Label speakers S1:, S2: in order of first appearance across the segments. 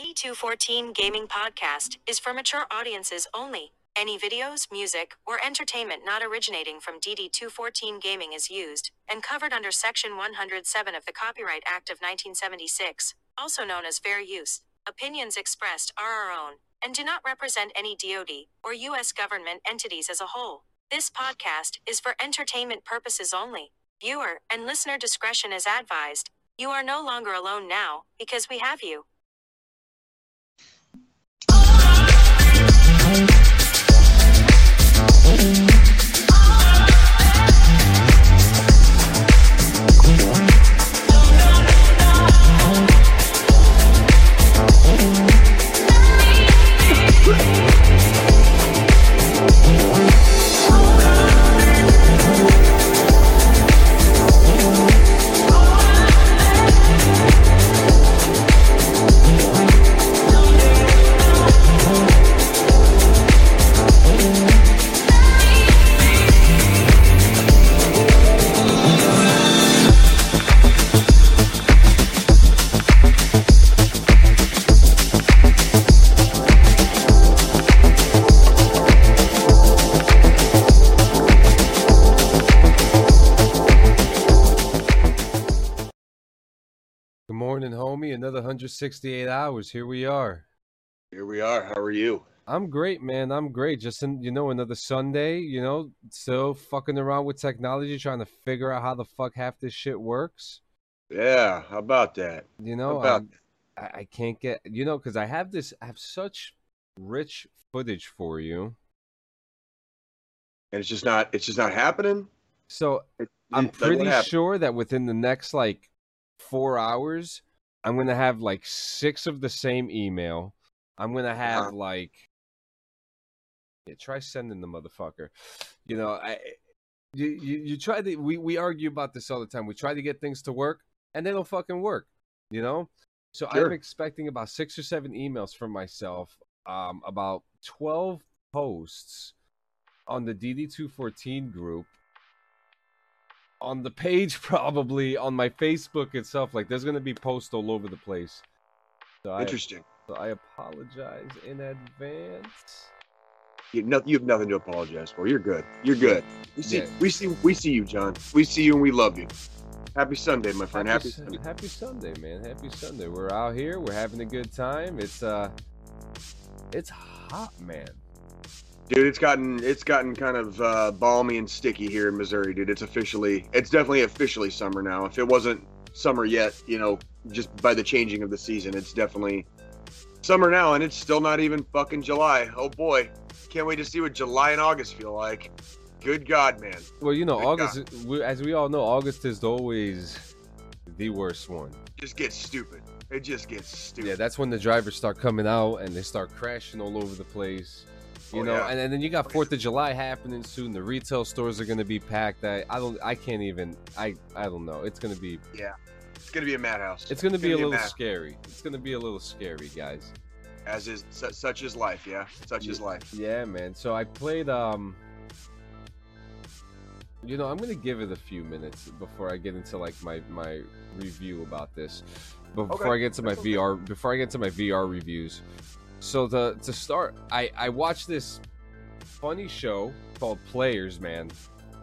S1: D214 Gaming Podcast is for mature audiences only. Any videos, music, or entertainment not originating from DD214 Gaming is used and covered under Section 107 of the Copyright Act of 1976, also known as fair use. Opinions expressed are our own and do not represent any DoD or U.S. government entities as a whole. This podcast is for entertainment purposes only. Viewer and listener discretion is advised. You are no longer alone now because we have you.
S2: Good Another 168 hours. Here we are.
S3: Here we are. How are you?
S2: I'm great, man. I'm great. Just in, you know, another Sunday, you know, still fucking around with technology, trying to figure out how the fuck half this shit works.
S3: Yeah, how about that?
S2: You
S3: How
S2: know,
S3: about
S2: I, I can't get, you know, because I have this, I have such rich footage for you.
S3: and it's just not it's just not happening?
S2: So
S3: It-
S2: I'm pretty sure that within the next like four hours, I'm gonna have like six of the same email. I'm gonna have
S3: Uh-huh.
S2: like, yeah, try sending the motherfucker. You know, I, you, you, you try to. We we argue about this all the time. We try to get things to work, and they don't fucking work. You know, so I'm expecting about six or seven emails from myself. Um, about twelve posts on the DD214 group on the page probably on my Facebook itself. Like there's gonna be posts all over the place. So I,
S3: Interesting.
S2: so I apologize in advance.
S3: You, no, you have nothing to apologize for. You're good. You're good. We see
S2: Yeah.
S3: we see we see you, John. We see you and we love you. Happy Sunday, my friend.
S2: Happy,
S3: Happy, Sunday.
S2: happy Sunday, man. Happy Sunday. We're out here. We're having a good time. It's uh, it's hot, man.
S3: Dude, it's gotten it's gotten kind of uh, balmy and sticky here in Missouri, dude. It's officially it's definitely officially summer now. If it wasn't summer yet, you know, just by the changing of the season, it's definitely summer now and it's still not even fucking July. Oh boy. Can't wait to see what July and August feel like. Good God, man.
S2: Well, you know,
S3: Thank
S2: August, we, as we all know, August is always the worst one.
S3: Just gets stupid. It just gets stupid.
S2: Yeah, that's when the drivers start coming out and they start crashing all over the place. You
S3: Oh,
S2: know,
S3: yeah.
S2: and, and then you got Fourth of July happening soon. The retail stores are going to be packed. I, I don't, I can't even. I, I don't know. It's going to be, Yeah,
S3: It's gonna be a madhouse.
S2: it's going to be a little
S3: mad-
S2: scary. It's going to be a little scary, guys.
S3: As is su- such is life. Yeah, such is life.
S2: Yeah, man. So I played. Um, you know, I'm gonna give it a few minutes before I get into like my my review about this. But before
S3: Okay,
S2: I get to my
S3: that's okay.
S2: VR, before I get to my VR reviews, so to to start, I I watched this funny show called Players, man.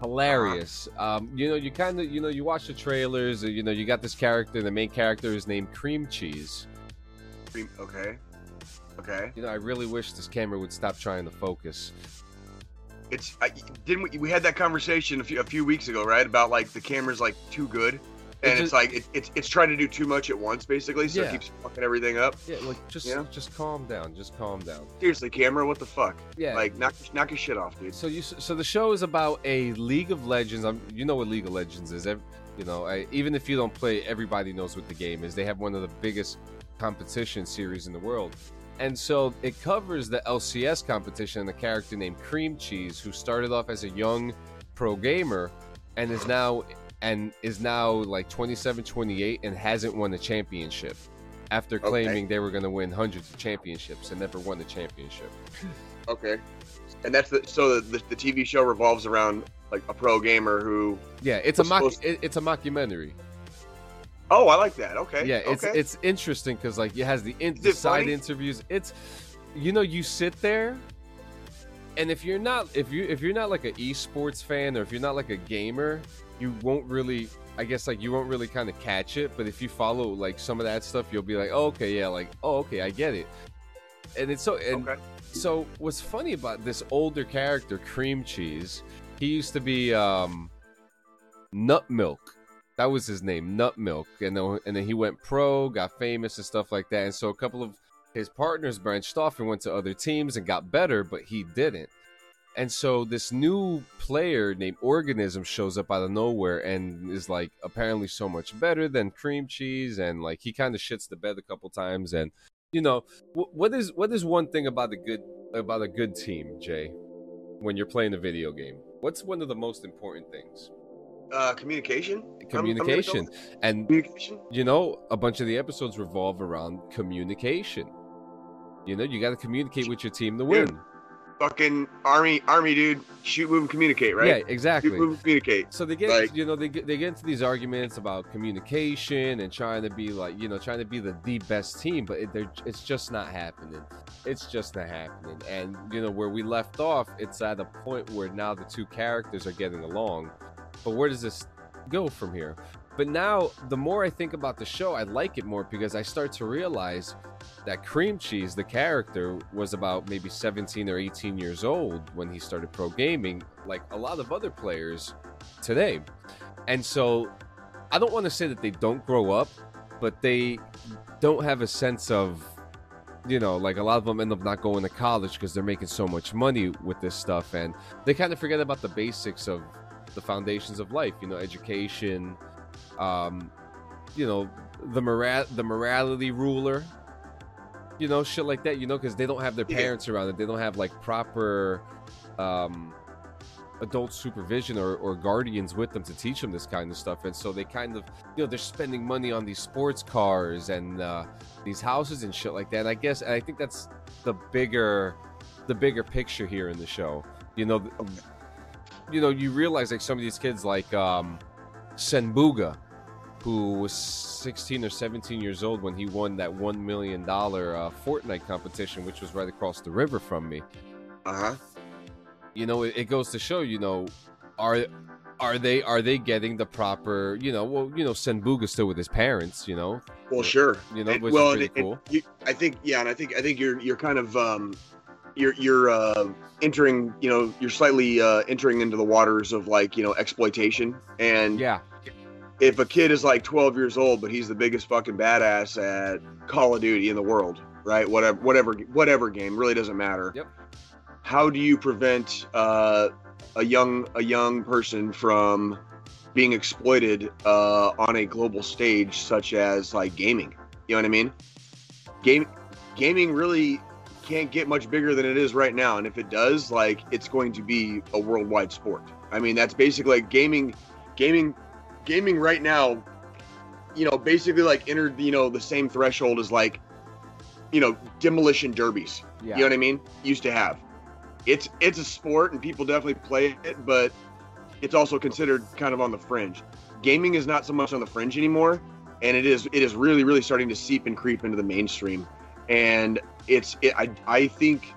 S2: Hilarious. Um, you know, you kind of, you know, you watch the trailers. You know, you got this character. The main character is named Cream Cheese.
S3: Cream- Okay. Okay.
S2: You know, I really wish this camera would stop trying to focus.
S3: It's I, didn't we, we had that conversation a few, a few weeks ago, right? About like the camera's like too good, and
S2: It
S3: it's like it, it's it's trying to do too much at once, basically. So
S2: Yeah.
S3: it keeps fucking everything up.
S2: Yeah, like just
S3: Yeah.
S2: just calm down, just calm down.
S3: Seriously, camera, what the fuck?
S2: Yeah.
S3: Like knock knock your shit off, dude.
S2: so you so the show is about a League of Legends. Um, you know what League of Legends is. You know, I, even if you don't play, everybody knows what the game is. They have one of the biggest competition series in the world. And so it covers the LCS competition and a character named Cream Cheese who started off as a young pro gamer and is now and is now like 27 28 and hasn't won a championship after
S3: Okay.
S2: claiming they were going to win hundreds of championships and never won a championship.
S3: Okay. And that's the so the, the TV show revolves around like a pro gamer who
S2: Yeah, it's a mock, it, it's a mockumentary.
S3: Oh, I like that. Okay.
S2: Yeah, it's
S3: okay.
S2: it's interesting because like it has the, in- the side
S3: funny?
S2: interviews. It's you know you sit there, and if you're not if you if you're not like an esports fan or if you're not like a gamer, you won't really. I guess like you won't really kind of catch it, but if you follow like some of that stuff, you'll be like, oh, okay, yeah, like, oh, okay, I get it. And it's so and
S3: okay.
S2: so what's funny about this older character, Cream Cheese, he used to be um Nut Milk. That was his name, Nut Milk. And then and then he went pro, got famous and stuff like that. And so a couple of his partners branched off and went to other teams and got better, but he didn't. And so this new player named Organizm shows up out of nowhere and is like apparently so much better than Cream Cheese and like he kind of shits the bed a couple times and you know wh- what is what is one thing about a good about a good team, Jay, when you're playing a video game? What's one of the most important things?
S3: Uh, communication. I'm- I'm
S2: Communication. And
S3: Communication.
S2: you know, a bunch of the episodes revolve around communication. You know, you got to communicate with your team to
S3: Dude,
S2: win.
S3: Fucking army, army dude. Shoot, move, and communicate. Right.
S2: Yeah,
S3: Shoot,
S2: exactly.
S3: move, and communicate.
S2: So they get,
S3: Like-
S2: you know, they get, they get into these arguments about communication and trying to be like, you know, trying to be the the best team, but it, they're, it's just not happening. It's just not happening. And you know, where we left off, it's at a point where now the two characters are getting along. But where does this go from here? But now, the more I think about the show, I like it more because I start to realize that Cream Cheese, the character, was about maybe 17 or 18 years old when he started pro gaming, like a lot of other players today. And so I don't want to say that they don't grow up, but they don't have a sense of, you know, like a lot of them end up not going to college because they're making so much money with this stuff. And they kind of forget about the basics of the foundations of life, you know, education, um, you know, the moral, the morality ruler, you know, shit like that, you know, because they don't have their
S3: Yeah.
S2: parents around it. They don't have like proper um, adult supervision or, or guardians with them to teach them this kind of stuff. And so they kind of, you know, they're spending money on these sports cars and uh, these houses and shit like that. And I guess, and I think that's the bigger, the bigger picture here in the show. You know, you know, you realize like some of these kids, like um, Senbuga, who was 16 or 17 years old when he won that one million dollar uh, Fortnite competition, which was right across the river from me.
S3: Uh huh.
S2: You know, it, it goes to show, you know, are are they are they getting the proper, you know, well, you know, Senbuga's still with his parents, you know,
S3: Well, sure.
S2: you know,
S3: And-
S2: which
S3: well,
S2: is
S3: and-
S2: cool.
S3: and you, I think yeah, and I think I think you're you're kind of um, you're you're uh, entering you know you're slightly uh, entering into the waters of like you know exploitation and
S2: Yeah,
S3: if a kid is like 12 years old but he's the biggest fucking badass at Call of Duty in the world, right? Whatever whatever whatever game really doesn't matter.
S2: Yep.
S3: How do you prevent uh, a young a young person from being exploited uh, on a global stage such as like gaming? You know what I mean? Game gaming really can't get much bigger than it is right now and if it does like it's going to be a worldwide sport. I mean that's basically like gaming gaming gaming right now you know basically like entered you know the same threshold as like you know demolition derbies.
S2: Yeah,
S3: you know what i mean? Used to have. It's it's a sport and people definitely play it but it's also considered kind of on the fringe. Gaming is not so much on the fringe anymore and it is it is really really starting to seep and creep into the mainstream and it's it, i i think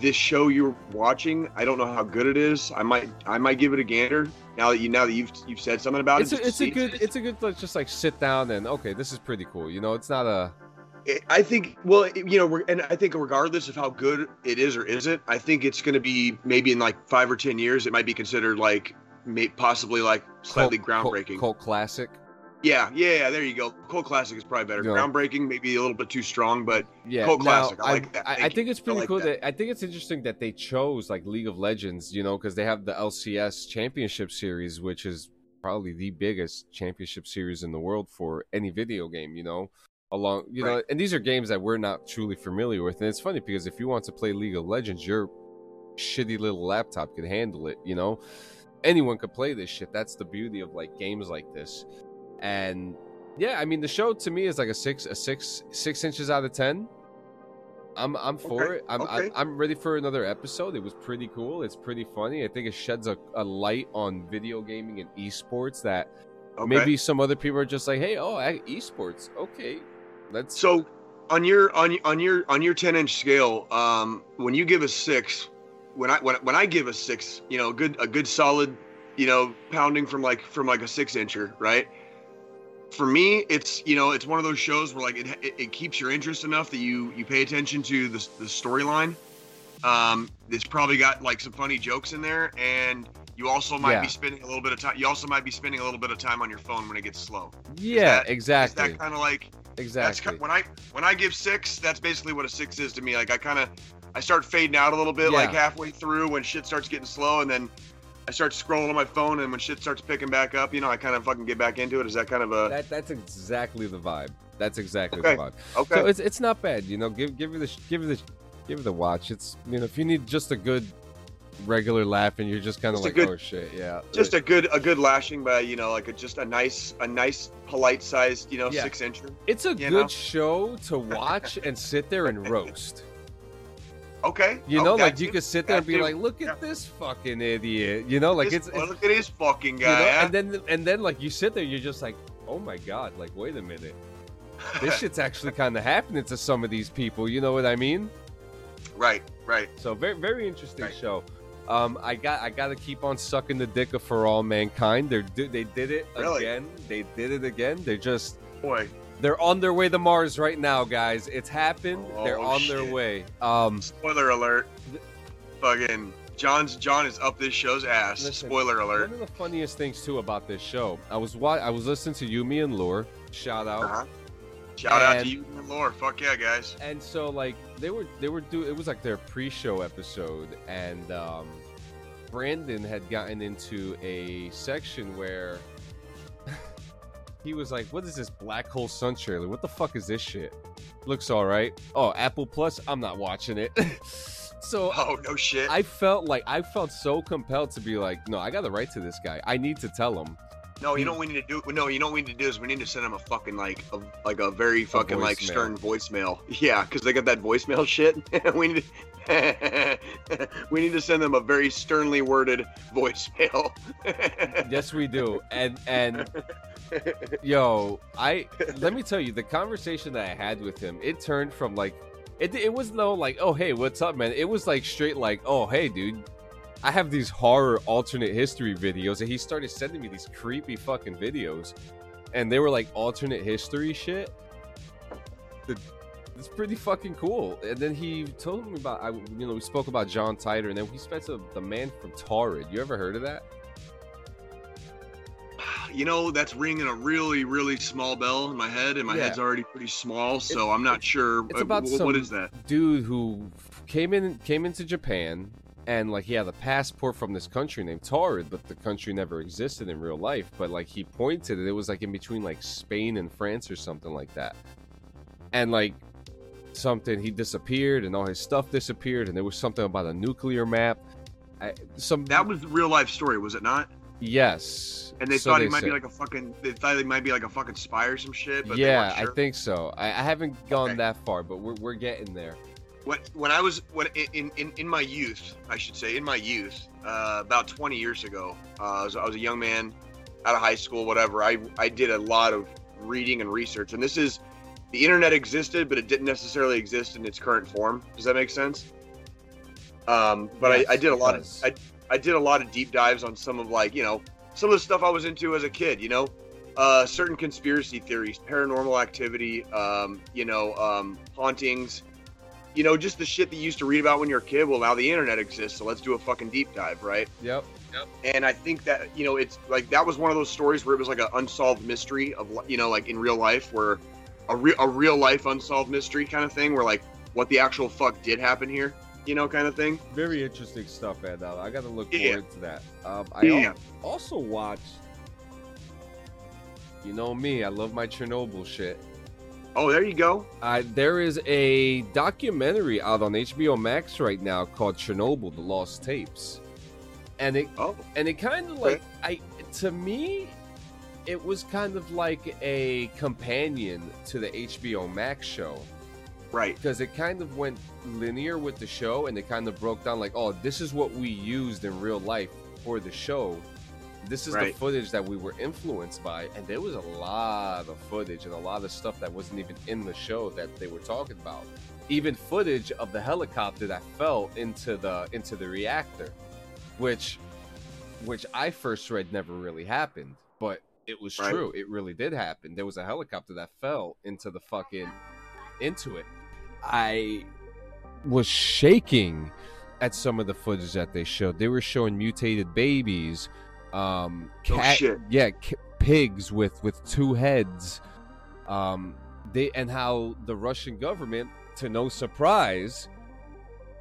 S3: this show you're watching i don't know how good it is i might i might give it a gander now that you now that you've you've said something about
S2: it's
S3: it
S2: a, it's a good it's a good let's just like sit down and okay, this is pretty cool. You know, it's not a
S3: I think, well, it- you know, we're- and I think regardless of how good it is or isn't, I think it's going to be maybe in like five or ten years, it might be considered like may, possibly like slightly
S2: cult- cult-
S3: groundbreaking.
S2: cult classic.
S3: Yeah, yeah, yeah. There you go. Cold classic is probably better.
S2: Yeah.
S3: Groundbreaking, maybe a little bit too strong, but
S2: Yeah, now,
S3: classic. I like that.
S2: I, I think it's pretty
S3: like
S2: cool
S3: that.
S2: that. I think it's interesting that they chose like League of Legends, you know, because they have the LCS Championship Series, which is probably the biggest championship series in the world for any video game, you know. Along, you know, and these are games that we're not truly familiar with, and it's funny because if you want to play League of Legends, your shitty little laptop could handle it, you know. Anyone could play this shit. That's the beauty of like games like this, and yeah, I mean the show to me is like a six, a six, six inches out of ten. I'm I'm for
S3: Okay,
S2: it. I'm
S3: okay.
S2: I, I'm ready for another episode. It was pretty cool. It's pretty funny. I think it sheds a, a light on video gaming and esports that
S3: Okay.
S2: Maybe some other people are just like, hey, oh, I- esports, okay, let's.
S3: So, on your on on your on your ten inch scale, um, when you give a six, when I when, when I give a six, you know, good a good solid, you know, pounding from like from like a six incher, right? For me, it's you know, it's one of those shows where like it, it, it keeps your interest enough that you you pay attention to the the storyline. Um, it's probably got like some funny jokes in there, and you also might
S2: Yeah.
S3: be spending a little bit of time. You also might be spending a little bit of time on your phone when it gets slow.
S2: yeah,
S3: that- Is
S2: exactly,
S3: that kind of like that's
S2: exactly.
S3: kind when I when I give six, that's basically what a six is to me. Like I kind of I start fading out a little bit, like halfway through when shit starts getting slow, and then I start scrolling on my phone, and when shit starts picking back up, you know, I kind of fucking get back into it. Is that kind of a
S2: that that's exactly the vibe. That's exactly
S3: Okay.
S2: the vibe.
S3: okay?
S2: So it's it's not bad, you know. Give give it a sh- give it a sh- give it a watch. It's you know if you need just a good regular laugh and you're just kind of like
S3: good-
S2: oh shit yeah
S3: just a good a good lashing by you know like a, just a nice a nice polite sized you know
S2: Yeah.
S3: six incher.
S2: it's a good
S3: know?
S2: show to watch and sit there and roast.
S3: Okay,
S2: You
S3: Oh,
S2: know, like you could sit there and be like, look at
S3: Yeah.
S2: this fucking idiot. You know, like
S3: This-
S2: it's, it's
S3: look at his fucking
S2: you
S3: guy.
S2: know, and then and then like you sit there, you're just like, oh my god, like wait a minute, this shit's actually kind of happening to some of these people. You know what I mean?
S3: right, right.
S2: So very very interesting
S3: Right.
S2: show. Um, I got I got to keep on sucking the dick of for all mankind. They they did it
S3: Really?
S2: again. They did it again. They're just
S3: Boy,
S2: they're on their way to Mars right now, guys. It's happened. they're
S3: Oh,
S2: on their way. Um,
S3: spoiler alert. Fucking John's John is up this show's ass.
S2: Listen,
S3: Spoiler alert.
S2: one of the funniest things too about this show, I was wa- I was listening to Yumi and Lore. Shout out.
S3: Uh-huh. Shout out to
S2: And-
S3: you and Lore. Fuck yeah, guys.
S2: And so like they were they were do it was like their pre-show episode and um Brandon had gotten into a section where he was like, "What is this Black Hole Sun trailer? What the fuck is this shit? Looks all right. Oh, Apple Plus, I'm not watching it." so
S3: Oh no shit.
S2: I felt like I felt so compelled to be like, "No, I got to write to this guy. I need to tell him."
S3: No, you hmm. know what we need to do? No, you know what we need to do is we need to send him a fucking like a, like a very fucking like stern voicemail. Yeah, because they got that voicemail shit. we need to, we need to send them a very sternly worded voicemail.
S2: Yes, we do. And and yo, I let me tell you, the conversation that I had with him, it turned from like it it was no like, oh hey, what's up, man? It was like straight like, oh hey, dude. I have these horror alternate history videos, and he started sending me these creepy fucking videos, and they were like alternate history shit. It's pretty fucking cool. And then he told me about, I, you know, we spoke about John Titor, and then he spent the, the man from Taured. You ever heard of that?
S3: you know, that's ringing a really, really small bell in my head, and my
S2: Yeah.
S3: head's already pretty small, so I'm not sure.
S2: it's
S3: uh,
S2: about
S3: wh-
S2: some-
S3: what is that?
S2: dude who came in came into Japan and like he had a passport from this country named Taured, but the country never existed in real life. But like he pointed it, it was like in between like Spain and France or something like that. And like something he disappeared and all his stuff disappeared and there was something about a nuclear map. I, some
S3: That was the real life story, was it not?
S2: yes.
S3: And they
S2: So
S3: thought he might
S2: said.
S3: be like a fucking. They thought he might be like a fucking spy or some shit. But
S2: yeah,
S3: sure.
S2: I think so. I, I haven't gone
S3: Okay.
S2: that far, but we're we're getting there.
S3: When when I was when in in, in my youth, I should say in my youth, uh, about 20 years ago, uh, I, was, I was a young man out of high school, whatever. I I did a lot of reading and research, and this is the internet existed, but it didn't necessarily exist in its current form. Does that make sense? Um, but
S2: Yes,
S3: I, I did a lot of I, I did a lot of deep dives on some of like you know some of the stuff I was into as a kid. You know, uh, certain conspiracy theories, paranormal activity, um, you know, um, hauntings, you know, just the shit that you used to read about when you're a kid. Well, now the internet exists, so let's do a fucking deep dive, right?
S2: Yep. Yep.
S3: And I think that you know, it's like that was one of those stories where it was like an unsolved mystery of you know, like in real life, where a real a real life unsolved mystery kind of thing, where like what the actual fuck did happen here, you know, kind of thing.
S2: Very interesting stuff, Ed. I got to look
S3: Yeah.
S2: forward to that. Um, I
S3: Yeah.
S2: also watched. You know me, I love my Chernobyl shit.
S3: Oh, there you go.
S2: Uh, there is a documentary out on HBO Max right now called Chernobyl: The Lost Tapes, and it
S3: Oh,
S2: and it kind of like I to me, it was kind of like a companion to the HBO Max show.
S3: Right.
S2: because it kind of went linear with the show and it kind of broke down like oh this is what we used in real life for the show this is
S3: Right.
S2: the footage that we were influenced by, and there was a lot of footage and a lot of stuff that wasn't even in the show that they were talking about. Even footage of the helicopter that fell into the into the reactor, which which I first read never really happened, but it was
S3: Right.
S2: true. It really did happen. There was a helicopter that fell into the fucking into it. I was shaking at some of the footage that they showed. They were showing mutated babies, um,
S3: Oh,
S2: cat,
S3: shit.
S2: yeah, c- pigs with with two heads. Um, they and how the Russian government, to no surprise,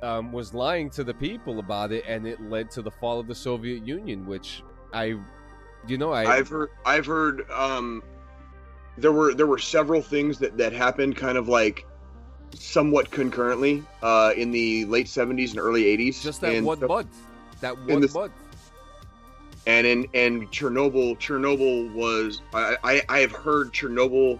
S2: um, was lying to the people about it, and it led to the fall of the Soviet Union, which I, you know, I
S3: I've heard I've heard um there were there were several things that that happened kind of like somewhat concurrently uh in the late 70s and early 80s
S2: just that
S3: and
S2: one
S3: so-
S2: month, that one
S3: this-
S2: month.
S3: And in and Chernobyl Chernobyl was I I, I have heard Chernobyl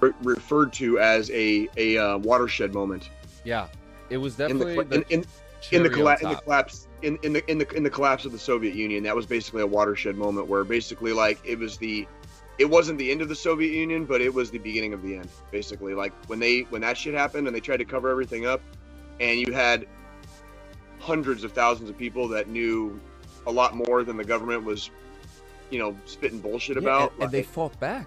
S3: re- referred to as a a uh, watershed moment
S2: Yeah, it was
S3: in the
S2: definitely the
S3: in, in, in the, colla- in the collapse in, in the in the in the collapse of the Soviet Union. That was basically a watershed moment where basically like it was the it wasn't the end of the Soviet Union, but it was the beginning of the end. Basically, like when they when that shit happened and they tried to cover everything up, and you had hundreds of thousands of people that knew a lot more than the government was, you know, spitting bullshit
S2: Yeah,
S3: about.
S2: and, and they fought back.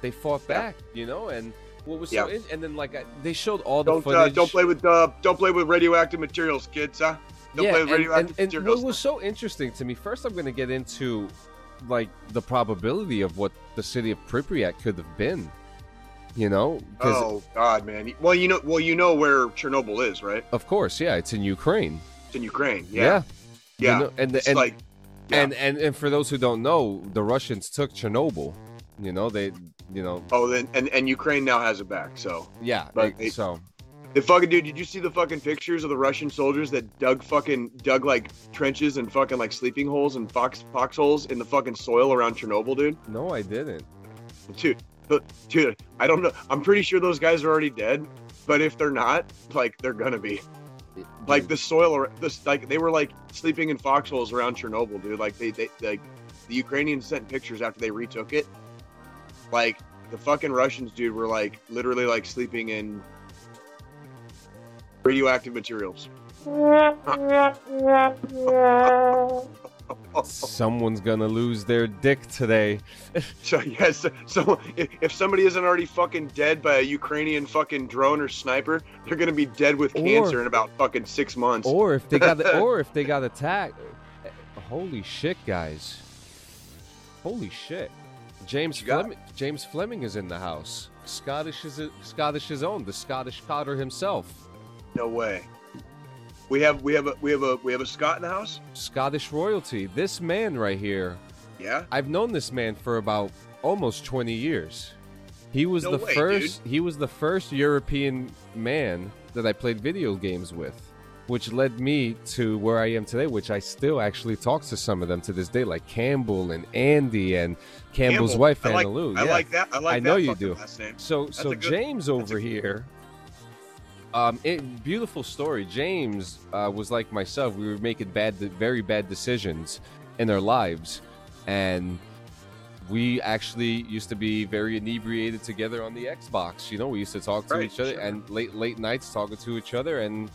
S2: They fought
S3: Yeah.
S2: back, you know, and what was so in, and then like I, they showed all the
S3: don't uh,
S2: footage.
S3: don't play with uh, don't play with radioactive materials, kids. Huh? Don't
S2: yeah,
S3: play with
S2: and,
S3: radioactive
S2: and, and
S3: materials.
S2: what was so interesting to me. First, I'm going to get into like the probability of what the city of Pripyat could have been. You know,
S3: Oh God, man. Well, you know, well, you know where Chernobyl is, right?
S2: of course, yeah, it's in Ukraine.
S3: It's in Ukraine.
S2: Yeah,
S3: Yeah, yeah.
S2: You know, and the, and,
S3: like, yeah.
S2: and and and for those who don't know, the Russians took Chernobyl. You know, they, you know,
S3: oh, then and and Ukraine now has it back. So
S2: yeah.
S3: But
S2: they- so
S3: the fucking dude, did you see the fucking pictures of the Russian soldiers that dug fucking dug like trenches and fucking like sleeping holes and fox foxholes in the fucking soil around Chernobyl, dude?
S2: no, I didn't.
S3: Dude, dude, I don't know. I'm pretty sure those guys are already dead. But if they're not, like they're gonna be. Like the soil, or this, like they were like sleeping in foxholes around Chernobyl, dude. Like they, they, like the Ukrainians sent pictures after they retook it. Like the fucking Russians, dude, were like literally like sleeping in radioactive materials.
S2: Someone's gonna lose their dick today.
S3: So yes, so if, if somebody isn't already fucking dead by a Ukrainian fucking drone or sniper, they're gonna be dead with
S2: Or-
S3: cancer in about fucking six months.
S2: Or if they got, or if they got attacked. Holy shit, guys! Holy shit! James? Fleming, James Fleming is in the house. Scottish is Scottish's own, the Scottish Cotter himself.
S3: No way. We have we have a we have a we have a Scot in the house.
S2: Scottish royalty. This man right here,
S3: Yeah.
S2: I've known this man for about almost 20 years. He was
S3: No
S2: the
S3: way,
S2: first he was the first European man that I played video games with, which led me to where I am today, which I still actually talk to some of them to this day, like Campbell and Andy and Campbell's
S3: Campbell.
S2: wife
S3: I
S2: Anna
S3: like,
S2: Lou.
S3: I
S2: yeah.
S3: like that. I like
S2: I
S3: that
S2: know you do. So so
S3: good-
S2: James over here. Um, it, beautiful story. James uh, was like myself. We were making bad, very bad decisions in our lives, and we actually used to be very inebriated together on the Xbox. You know, we used to talk to
S3: Right,
S2: each other
S3: sure.
S2: and late late nights talking to each other, and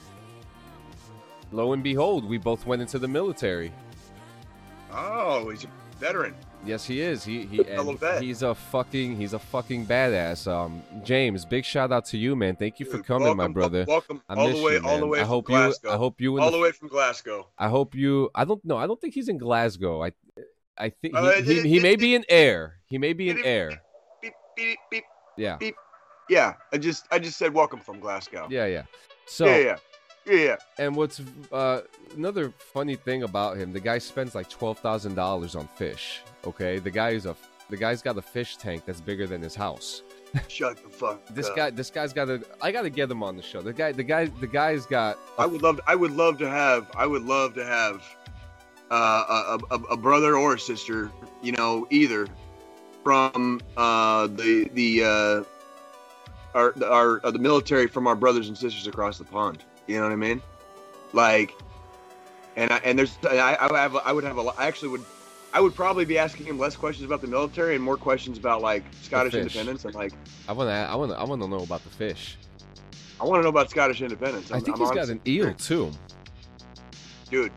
S2: lo and behold, we both went into the military.
S3: Oh, he's a veteran.
S2: Yes, he is. He he he's a fucking he's a fucking badass. Um, James, big shout out to you, man. Thank you for coming, my brother.
S3: Welcome
S2: I
S3: all the way,
S2: you,
S3: all the way
S2: I
S3: from
S2: hope you.
S3: Glasgow.
S2: I hope you.
S3: All
S2: the,
S3: the way from Glasgow.
S2: I hope you. I don't know. I don't think he's in Glasgow. I. I think he,
S3: Uh,
S2: he,
S3: it-
S2: he may be in air. He may be in air.
S3: Beep, beep, beep.
S2: Yeah.
S3: Yeah, I just, I just said welcome from Glasgow.
S2: Yeah. Yeah. So
S3: yeah, yeah, yeah,
S2: and what's uh, another funny thing about him? The guy spends like twelve thousand dollars on fish. Okay, the guy is a the guy's got a fish tank that's bigger than his house.
S3: Shut the fuck.
S2: This
S3: up.
S2: guy, this guy's got to. I got to get him on the show. The guy, the guy, the guy's got. a
S3: I would love, I would love to have, I would love to have uh, a, a, a brother or a sister, you know, either from uh, the the uh, our our uh, the military from our brothers and sisters across the pond. You know what I mean? Like, and I, and there's I, I have I would have a I actually would I would probably be asking him less questions about the military and more questions about like Scottish independence and like
S2: I want to. I want. I want to know about the fish.
S3: I want to know about Scottish independence.
S2: i
S3: I'm-
S2: think
S3: I'm
S2: he's got an eel too.
S3: dude.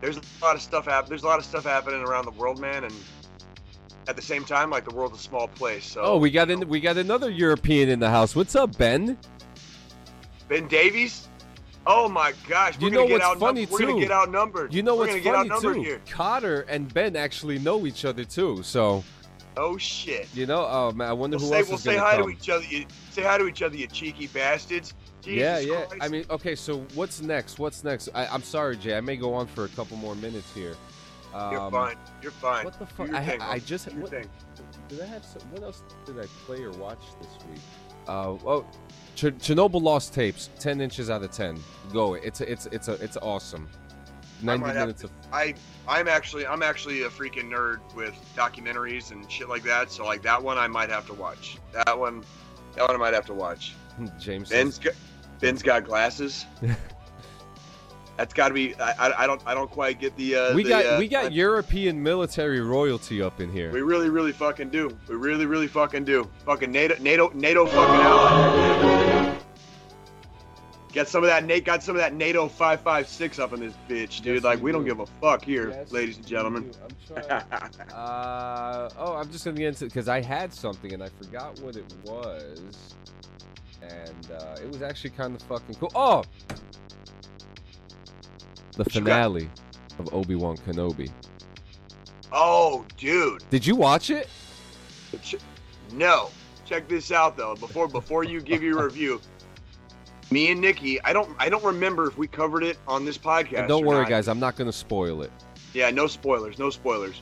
S3: There's a lot of stuff hap- There's a lot of stuff happening around the world, man, and at the same time, like the world's a small place. So
S2: Oh, we got in. We got another European in the house. What's up, Ben?
S3: Ben Davies. Oh my gosh,
S2: You know what's funny,
S3: We're gonna get outnumbered.
S2: You know
S3: we're
S2: what's
S3: gonna get
S2: funny too?
S3: here.
S2: Cotter and Ben actually know each other too. So
S3: Oh shit.
S2: you know, oh man, I wonder
S3: We'll
S2: who
S3: say
S2: else
S3: we'll
S2: is
S3: say
S2: gonna
S3: hi
S2: come.
S3: to each other. You, say hi to each other, you cheeky bastards. Jesus
S2: yeah, yeah.
S3: Christ.
S2: I mean, okay. So what's next? What's next? I, I'm sorry, Jay. I may go on for a couple more minutes here. Um,
S3: you're fine. You're fine.
S2: What the fuck? I, I just what, did I have some, what else did I play or watch this week? Uh, oh, Ch- Chernobyl Lost Tapes, ten inches out of ten. Go. It's a, it's it's a it's awesome. Ninety minutes
S3: to-
S2: of
S3: I I'm actually I'm actually a freaking nerd with documentaries and shit like that. So like that one I might have to watch. That one, that one I might have to watch.
S2: James.
S3: Ben's
S2: says-
S3: got, Ben's got glasses. That's got to be. I, I, I don't I don't quite get the. Uh,
S2: we
S3: the,
S2: got
S3: uh,
S2: we got
S3: I-
S2: European military royalty up in here.
S3: We really really fucking do. We really really fucking do. Fucking NATO NATO NATO fucking ally. Get some of that Nate got some of that NATO five five six up in this bitch, dude.
S2: Yes,
S3: like
S2: we
S3: we don't give a fuck here,
S2: Yes,
S3: ladies and gentlemen.
S2: I'm. Uh, oh, I'm just gonna get into because I had something and I forgot what it was, and uh, it was actually kind of fucking cool. Oh, the
S3: What you got?
S2: finale of Obi Wan Kenobi.
S3: oh, dude.
S2: Did you watch it?
S3: No. Check this out though. Before before you give your review, me and Nikki, I don't I don't remember if we covered it on this podcast.
S2: And don't
S3: or
S2: worry,
S3: not.
S2: guys. I'm not gonna spoil it.
S3: Yeah, no spoilers, no spoilers.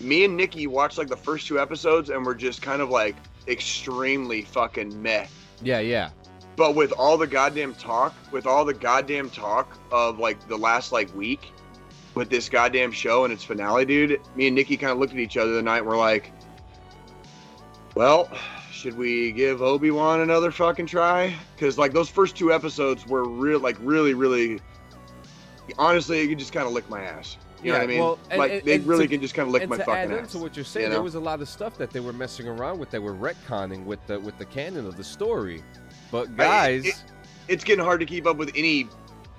S3: Me and Nikki watched like the first two episodes and we're just kind of like extremely fucking meh.
S2: Yeah, yeah.
S3: But with all the goddamn talk, with all the goddamn talk of like the last like week with this goddamn show and its finale, dude, me and Nikki kind of looked at each other the night and we're like, well, should we give Obi-Wan another fucking try? Because like those first two episodes were real, like really, really, honestly, you could just kind of lick my ass. You know
S2: Yeah,
S3: what I mean?
S2: well, and-
S3: like
S2: and-
S3: they
S2: and
S3: really
S2: to-
S3: can just kind of lick my
S2: to
S3: fucking
S2: add
S3: ass.
S2: to what you're saying,
S3: you
S2: there was a lot of stuff that they were messing around with. They were retconning with the with the canon of the story. But
S3: I-
S2: guys,
S3: it- it's getting hard to keep up with any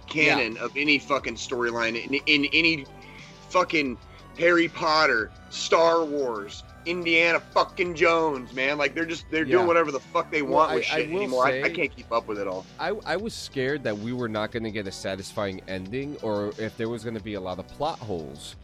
S3: canon of any fucking storyline in, in any fucking Harry Potter, Star Wars, Indiana fucking Jones, man. Like they're just they're
S2: Yeah.
S3: doing whatever the fuck they want
S2: I-
S3: with
S2: I
S3: shit
S2: will
S3: anymore. I, I can't keep up with it all.
S2: I, I was scared that we were not going to get a satisfying ending or if there was going to be a lot of plot holes.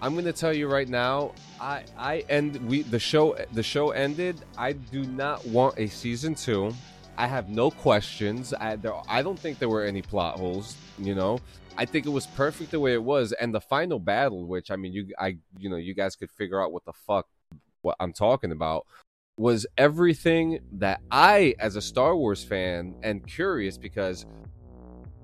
S2: I'm going to tell you right now, I I end we the show the show ended. I do not want a season 2. I have no questions. I there, I don't think there were any plot holes, you know. I think it was perfect the way it was and the final battle which I mean you I you know you guys could figure out what the fuck what I'm talking about was everything that I, as a Star Wars fan, and curious because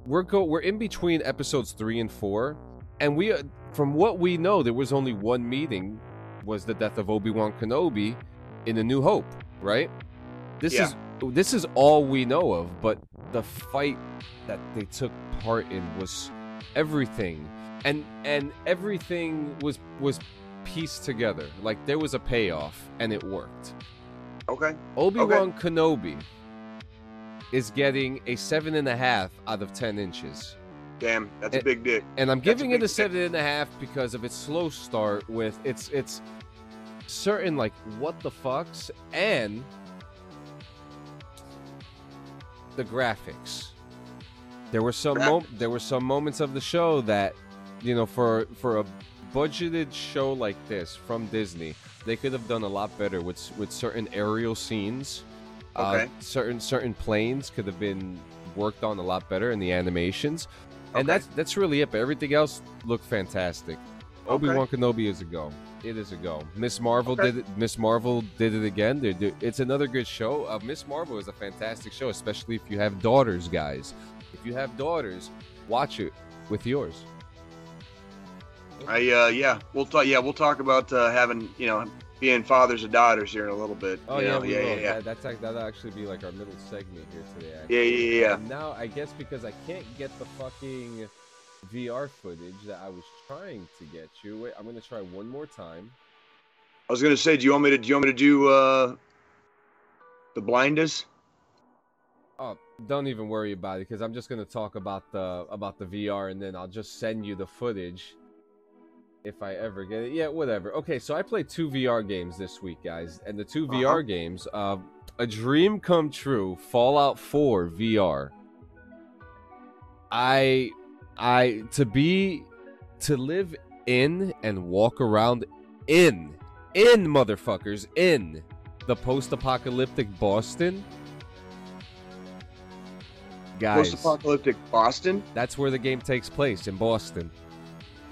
S2: we're go we're in between episodes three and four, and we, uh, from what we know, there was only one meeting, was the death of Obi Wan Kenobi in A New Hope, right? This
S3: Yeah.
S2: is this is all we know of, but the fight that they took part in was everything, and and everything was was pieced together. Like there was a payoff, and it worked.
S3: Okay.
S2: Obi Wan Kenobi is getting a seven and a half out of ten inches,
S3: Damn, that's a big dick.
S2: and I'm
S3: That's a
S2: giving it a
S3: dick.
S2: seven and a half because of its slow start with its its certain like what the fucks and the graphics. There were some there were some moments of the show that you know for for a budgeted show like this from Disney, they could have done a lot better with with certain aerial scenes.
S3: Okay.
S2: Uh, certain certain planes could have been worked on a lot better in the animations, and
S3: Okay.
S2: that's that's really it. But everything else looked fantastic. Obi Wan Kenobi is a go. It is a go. Miss Marvel
S3: Okay.
S2: did it. Miss Marvel did it again. Do- it's another good show. Uh, Miss Marvel is a fantastic show, especially if you have daughters, guys. If you have daughters, watch it with yours.
S3: I uh yeah, we'll talk. Yeah, we'll talk about uh, having you know being fathers of daughters here in a little bit.
S2: Oh yeah,
S3: yeah, yeah, yeah,
S2: That, that's like, that'll actually be like our middle segment here today.
S3: yeah, yeah, yeah,
S2: now I guess because I can't get the fucking VR footage that I was trying to get you. Wait, I'm gonna try one more time.
S3: I was gonna say, do you want me to? Do you want me to do uh, the blinders?
S2: Oh, don't even worry about it because I'm just gonna talk about the about the VR and then I'll just send you the footage if I ever get it. Yeah, whatever. Okay, so I played two VR games this week, guys, and the 2
S3: Uh-huh.
S2: VR games, uh, a dream come true, Fallout 4 VR. I, I to be, to live in and walk around in, in motherfuckers, in the post-apocalyptic Boston. Guys,
S3: Post-apocalyptic Boston.
S2: that's where the game takes place in Boston.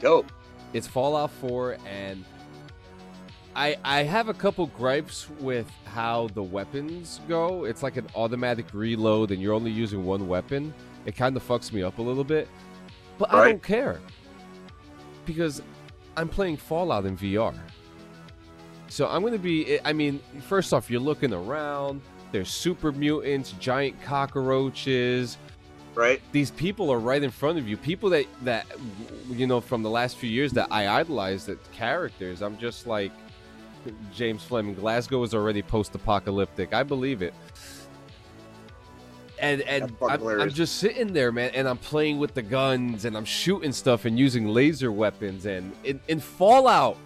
S3: Dope.
S2: It's Fallout 4 and I I have a couple gripes with how the weapons go. It's like an automatic reload and you're only using one weapon. It kind of fucks me up a little bit. But I don't care. Because I'm playing Fallout in VR. So I'm going to be I mean, first off, you're looking around, there's super mutants, giant cockroaches,
S3: Right.
S2: these people are right in front of you. People that that you know from the last few years that I idolized that characters. I'm just like James Fleming. Glasgow is already post-apocalyptic. I believe it. And and I'm, I'm just sitting there, man, and I'm playing with the guns and I'm shooting stuff and using laser weapons and in, in Fallout,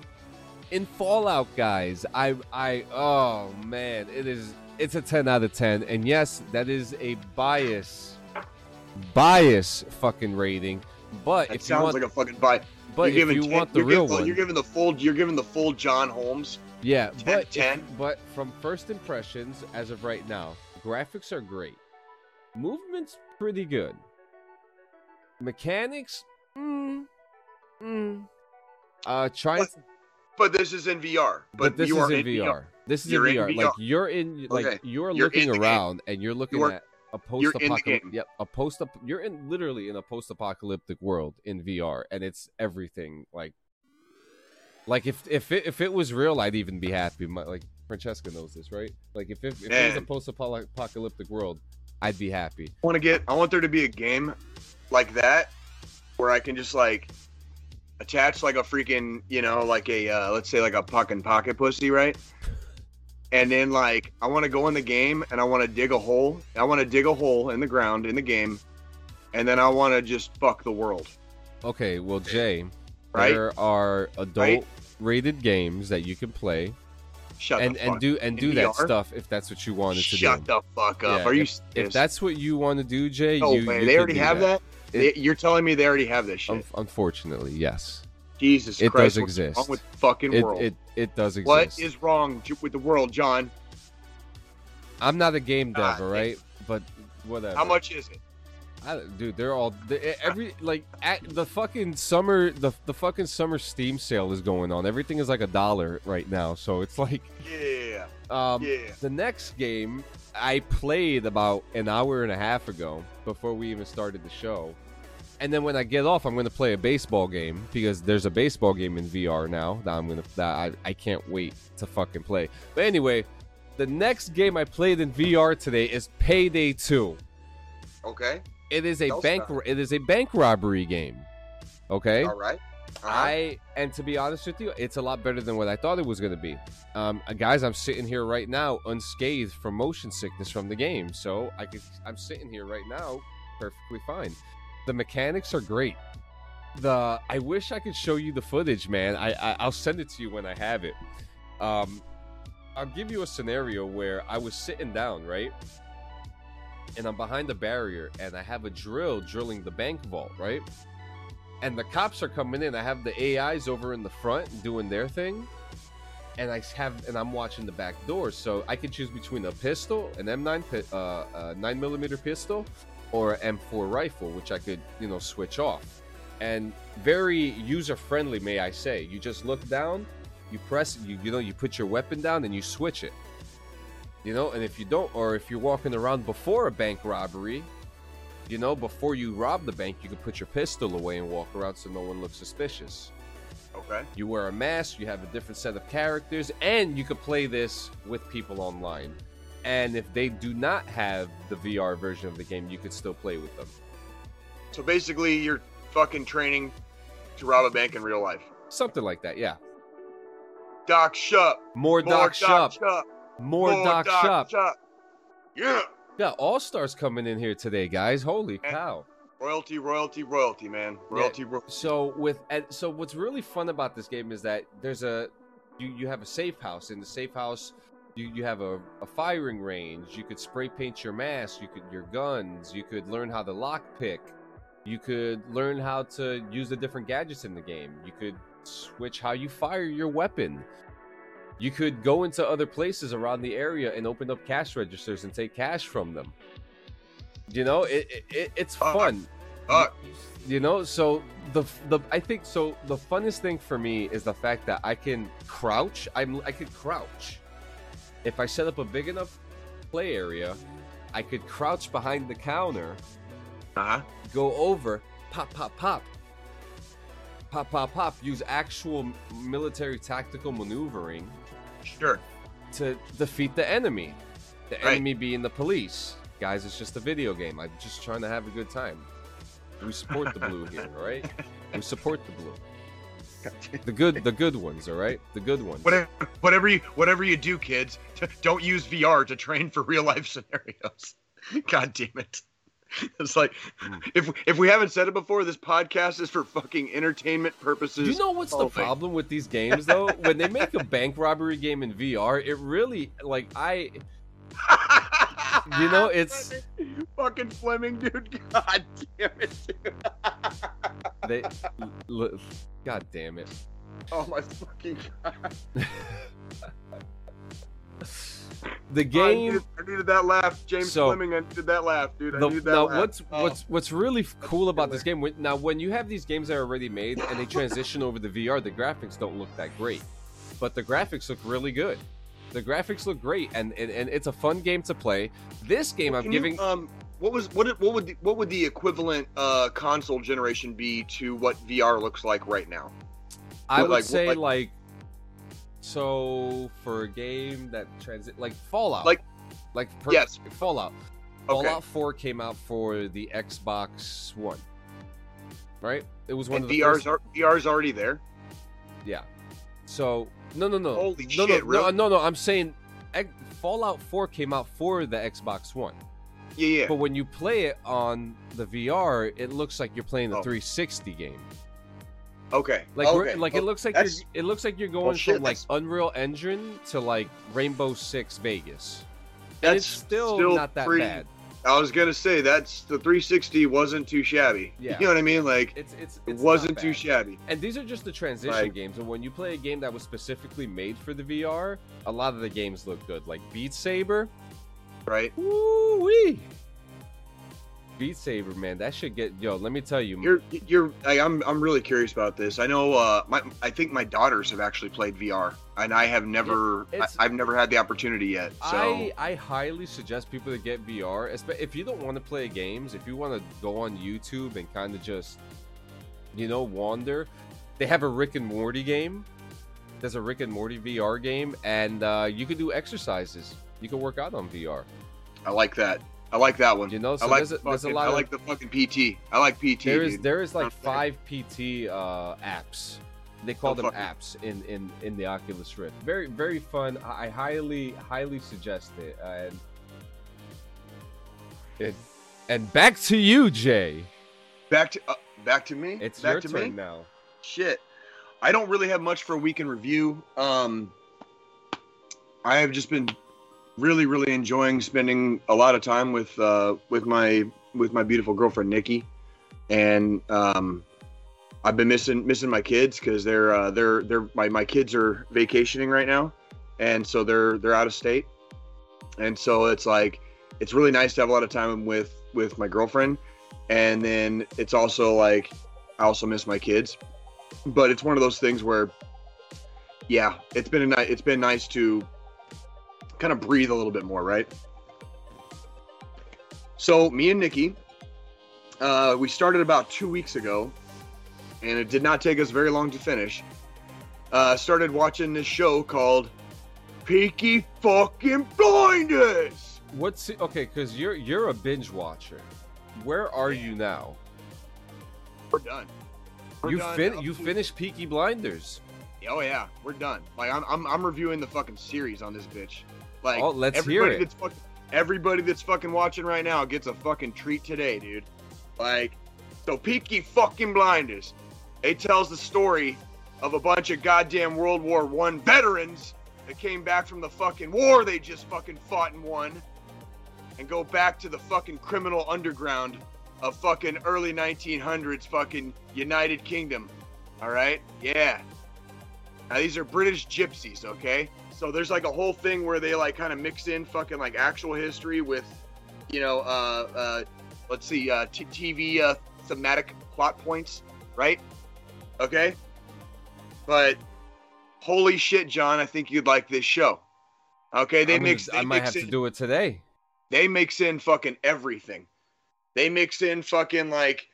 S2: in Fallout, guys, I I oh man, it is it's a 10 out of 10, and yes, that is a bias bias fucking rating. But if you
S3: sounds
S2: want,
S3: like a fucking buy.
S2: but
S3: you're
S2: if you
S3: 10
S2: want the real
S3: giving,
S2: one,
S3: you're giving the full. You're giving the full John Holmes.
S2: yeah.
S3: 10
S2: But if-
S3: 10.
S2: but from first impressions, as of right now, graphics are great. Movement's pretty good. Mechanics, mm, mm. Uh, try.
S3: But- But this is in VR.
S2: but,
S3: But,
S2: this
S3: you
S2: is
S3: are
S2: in VR. This is
S3: You're
S2: in
S3: in
S2: VR.
S3: VR.
S2: Like you're in, like
S3: Okay.
S2: you're
S3: You're
S2: looking around and you're looking
S3: You are-
S2: at a
S3: you're
S2: post-apocalyptic. Yep, a post. You're in literally in a post-apocalyptic world in VR, and it's everything. Like, like if if it if it was real, I'd even be happy. My, like Francesca knows this, right? Like if if, if it was a post-apocalyptic world, I'd be happy.
S3: I want to get. I want there to be a game like that where I can just like attach like a freaking, you know, like a uh, let's say like a fucking pocket pussy, right? And then like I want to go in the game and I want to dig a hole. I want to dig a hole in the ground in the game, and then I want to just fuck the world.
S2: Okay, well, Jay,
S3: Right.
S2: there are adult-rated games that you can play
S3: Shut
S2: and
S3: the
S2: and do and do that stuff if that's what you wanted to
S3: Shut
S2: do.
S3: Shut the fuck up.
S2: Yeah,
S3: Are you
S2: if, that's what you want to do, Jay,
S3: no
S2: you,
S3: way.
S2: you
S3: They already have that.
S2: It-
S3: They- You're telling me they already have this shit?
S2: Un- unfortunately, yes,
S3: Jesus
S2: it
S3: Christ!
S2: does
S3: what's
S2: exist.
S3: wrong with the fucking
S2: it,
S3: world?
S2: it it does exist.
S3: what is wrong with the world, John?
S2: I'm not a game dev, right? But whatever.
S3: How much is it?
S2: I, dude, they're all they, every like at the fucking summer the the fucking summer Steam sale is going on. Everything is like a dollar right now, so it's like
S3: Yeah,
S2: um
S3: yeah.
S2: the next game I played about an hour and a half ago before we even started the show. And then when I get off, I'm going to play a baseball game because there's a baseball game in VR now that I'm to that I, I can't wait to fucking play. But anyway, the next game I played in VR today is Payday 2.
S3: Okay.
S2: It is a
S3: us
S2: bank
S3: about
S2: it is a bank robbery game. Okay?
S3: All right. Uh-huh.
S2: I and to be honest with you, it's a lot better than what I thought it was going to be. Um, uh, guys, I'm sitting here right now unscathed from motion sickness from the game, so I could I'm sitting here right now perfectly fine. The mechanics are great. The I wish I could show you the footage, man. I, I I'll send it to you when I have it. Um, I'll give you a scenario where I was sitting down, right? And I'm behind the barrier and I have a drill drilling the bank vault, right? and the cops are coming in. I have the AIs over in the front doing their thing, and I have and I'm watching the back door, so I can choose between a pistol, an M9 uh, uh, nine millimeter pistol, or an M4 rifle, which I could you know switch off, and very user friendly, may I say. You just look down, you press, you you know, you put your weapon down, and you switch it. You know, and if you don't, or if you're walking around before a bank robbery, you know, before you rob the bank, you can put your pistol away and walk around so no one looks suspicious.
S3: Okay.
S2: You wear a mask, you have a different set of characters, and you can play this with people online. And if they do not have the VR version of the game, you could still play with them.
S3: So basically, you're fucking training to rob a bank in real life.
S2: Something like that, yeah.
S3: Doc Shup.
S2: More, Doc, Shup.
S3: Shup.
S2: More, Doc, shop,
S3: Shup. Yeah.
S2: Yeah, All Stars coming in here today, guys. Holy
S3: And-
S2: cow!
S3: Royalty, royalty, royalty, man. Royalty, ro-
S2: So with so what's really fun about this game is that there's a you you have a safe house. In the safe house, you you have a, a firing range. You could spray paint your mask. You could your guns. You could learn how to lock pick. You could learn how to use the different gadgets in the game. You could switch how you fire your weapon. You could go into other places around the area and open up cash registers and take cash from them. You know, it, it, it it's fun.
S3: Fuck.
S2: you know so the the i think so the funnest thing for me is the fact that i can crouch. I'm i could crouch. If i set up a big enough play area i could crouch behind the counter
S3: Uh-huh.
S2: go over pop pop pop. Pop pop pop. Use actual military tactical maneuvering
S3: Sure.
S2: to defeat the enemy. The
S3: Right.
S2: enemy being the police. Guys it's just a video game. I'm just trying to have a good time. We support the blue here all right? We support the blue. The good the good ones all right? The good ones.
S3: Whatever, whatever you, whatever you do, kids, t- don't use VR to train for real life scenarios. God damn it! It's like,
S2: Mm.
S3: if if we haven't said it before, this podcast is for fucking entertainment purposes.
S2: you know what's the
S3: only.
S2: problem with these games though when they make a bank robbery game in vr it really like i you know, it's-
S3: fucking Fleming, dude. God damn it, dude.
S2: they l- l- god damn it
S3: Oh my fucking god.
S2: The
S3: I
S2: game
S3: needed, I needed that laugh, James
S2: So-
S3: Fleming. I needed that laugh, dude. I
S2: The,
S3: needed that
S2: now
S3: laugh.
S2: what's
S3: Oh.
S2: what's what's really f- cool about this game? Now, when you have these games that are already made and they transition over to VR, the graphics don't look that great, but the graphics look really good. The graphics look great, and and, and it's a fun game to play. This game, I'm
S3: Can you,
S2: giving.
S3: um, what was what what would the, what would the equivalent uh console generation be to what VR looks like right now?
S2: I would
S3: like-
S2: say
S3: like-
S2: like, so for a game that transit like Fallout,
S3: Like-
S2: like per-
S3: Yes.
S2: Fallout.
S3: Okay.
S2: Fallout 4 came out for the Xbox One, right? It was one
S3: And
S2: of the
S3: VR's
S2: first
S3: are, VR's already there.
S2: Yeah. So no, no, no,
S3: Holy
S2: no,
S3: shit,
S2: no,
S3: really?
S2: no, no, no. I'm saying X- Fallout 4 came out for the Xbox One,
S3: Yeah, yeah.
S2: but when you play it on the VR, it looks like you're playing the
S3: Oh.
S2: 360 game.
S3: Okay.
S2: Like,
S3: okay.
S2: like
S3: Oh,
S2: it looks like you're, it looks like you're going
S3: shit,
S2: from like
S3: that's-
S2: Unreal Engine to like Rainbow Six Vegas. And
S3: That's
S2: it's still,
S3: still
S2: not that
S3: pretty-
S2: bad.
S3: I was gonna say that's the 360 wasn't too shabby.
S2: Yeah.
S3: You know what I mean? Like
S2: It's it's,
S3: it wasn't too shabby.
S2: And these are just the transition
S3: Like-
S2: games. And when you play a game that was specifically made for the VR, a lot of the games look good. Like Beat Saber,
S3: Right.
S2: Woo wee! Beat Saber, man, that should get yo. Let me tell you,
S3: You're you're I, I'm I'm really curious about this. I know uh my I think my daughters have actually played VR and I have never I, I've never had the opportunity yet. So
S2: I I highly suggest people to get VR. If you don't want to play games, if you want to go on YouTube and kind of just, you know, wander, they have a Rick and Morty game. There's a Rick and Morty VR game, and uh, you can do exercises. You can work out on VR.
S3: I like that. I like that one.
S2: You know, so
S3: I like
S2: there's a,
S3: the
S2: there's a
S3: fucking-
S2: lot
S3: I
S2: of
S3: like the fucking PT. I like PT.
S2: there is
S3: dude.
S2: there is like five PT uh, apps. They call them apps in, in in the Oculus Rift. Very very fun. I I highly highly suggest it. And it, and back to you, Jay.
S3: back to uh, back to me.
S2: It's
S3: back
S2: your
S3: to
S2: turn
S3: me.
S2: now.
S3: Shit. I don't really have much for a week in review. Um, I have just been really, really enjoying spending a lot of time with uh, with my with my beautiful girlfriend Nikki, and um, I've been missing missing my kids because they're uh, they're they're my, my kids are vacationing right now, and so they're they're out of state, and so it's like it's really nice to have a lot of time with with my girlfriend, and then it's also like I also miss my kids, but it's one of those things where, yeah, it's been a ni- it's been nice to kind of breathe a little bit more, right? So me and Nikki, uh, we started about two weeks ago, and it did not take us very long to finish. Uh, started watching this show called Peaky Fucking Blinders.
S2: What's okay? Because you're you're a binge watcher. Where are you now?
S3: we're done. We're
S2: you
S3: done
S2: fin- you
S3: to-
S2: finished Peaky Blinders.
S3: Oh yeah, we're done. Like I'm, I'm, I'm reviewing the fucking series on this bitch. Like,
S2: Oh, let's hear
S3: everybody
S2: it.
S3: That's fucking, everybody that's fucking watching right now gets a fucking treat today, dude. Like, so Peaky fucking Blinders. It tells the story of a bunch of goddamn World War One veterans that came back from the fucking war they just fucking fought and won, and go back to the fucking criminal underground of fucking early 1900s fucking United Kingdom. All right, yeah. Now these are British gypsies, okay? So there's like a whole thing where they like kind of mix in fucking like actual history with, you know, uh, uh, let's see, uh, t- TV uh, thematic plot points, right? Okay. But holy shit, John, I think you'd like this show. Okay, they
S2: I'm gonna-
S3: mix. They
S2: I might
S3: mix
S2: have
S3: in,
S2: to do it today.
S3: They mix in fucking everything. They mix in fucking like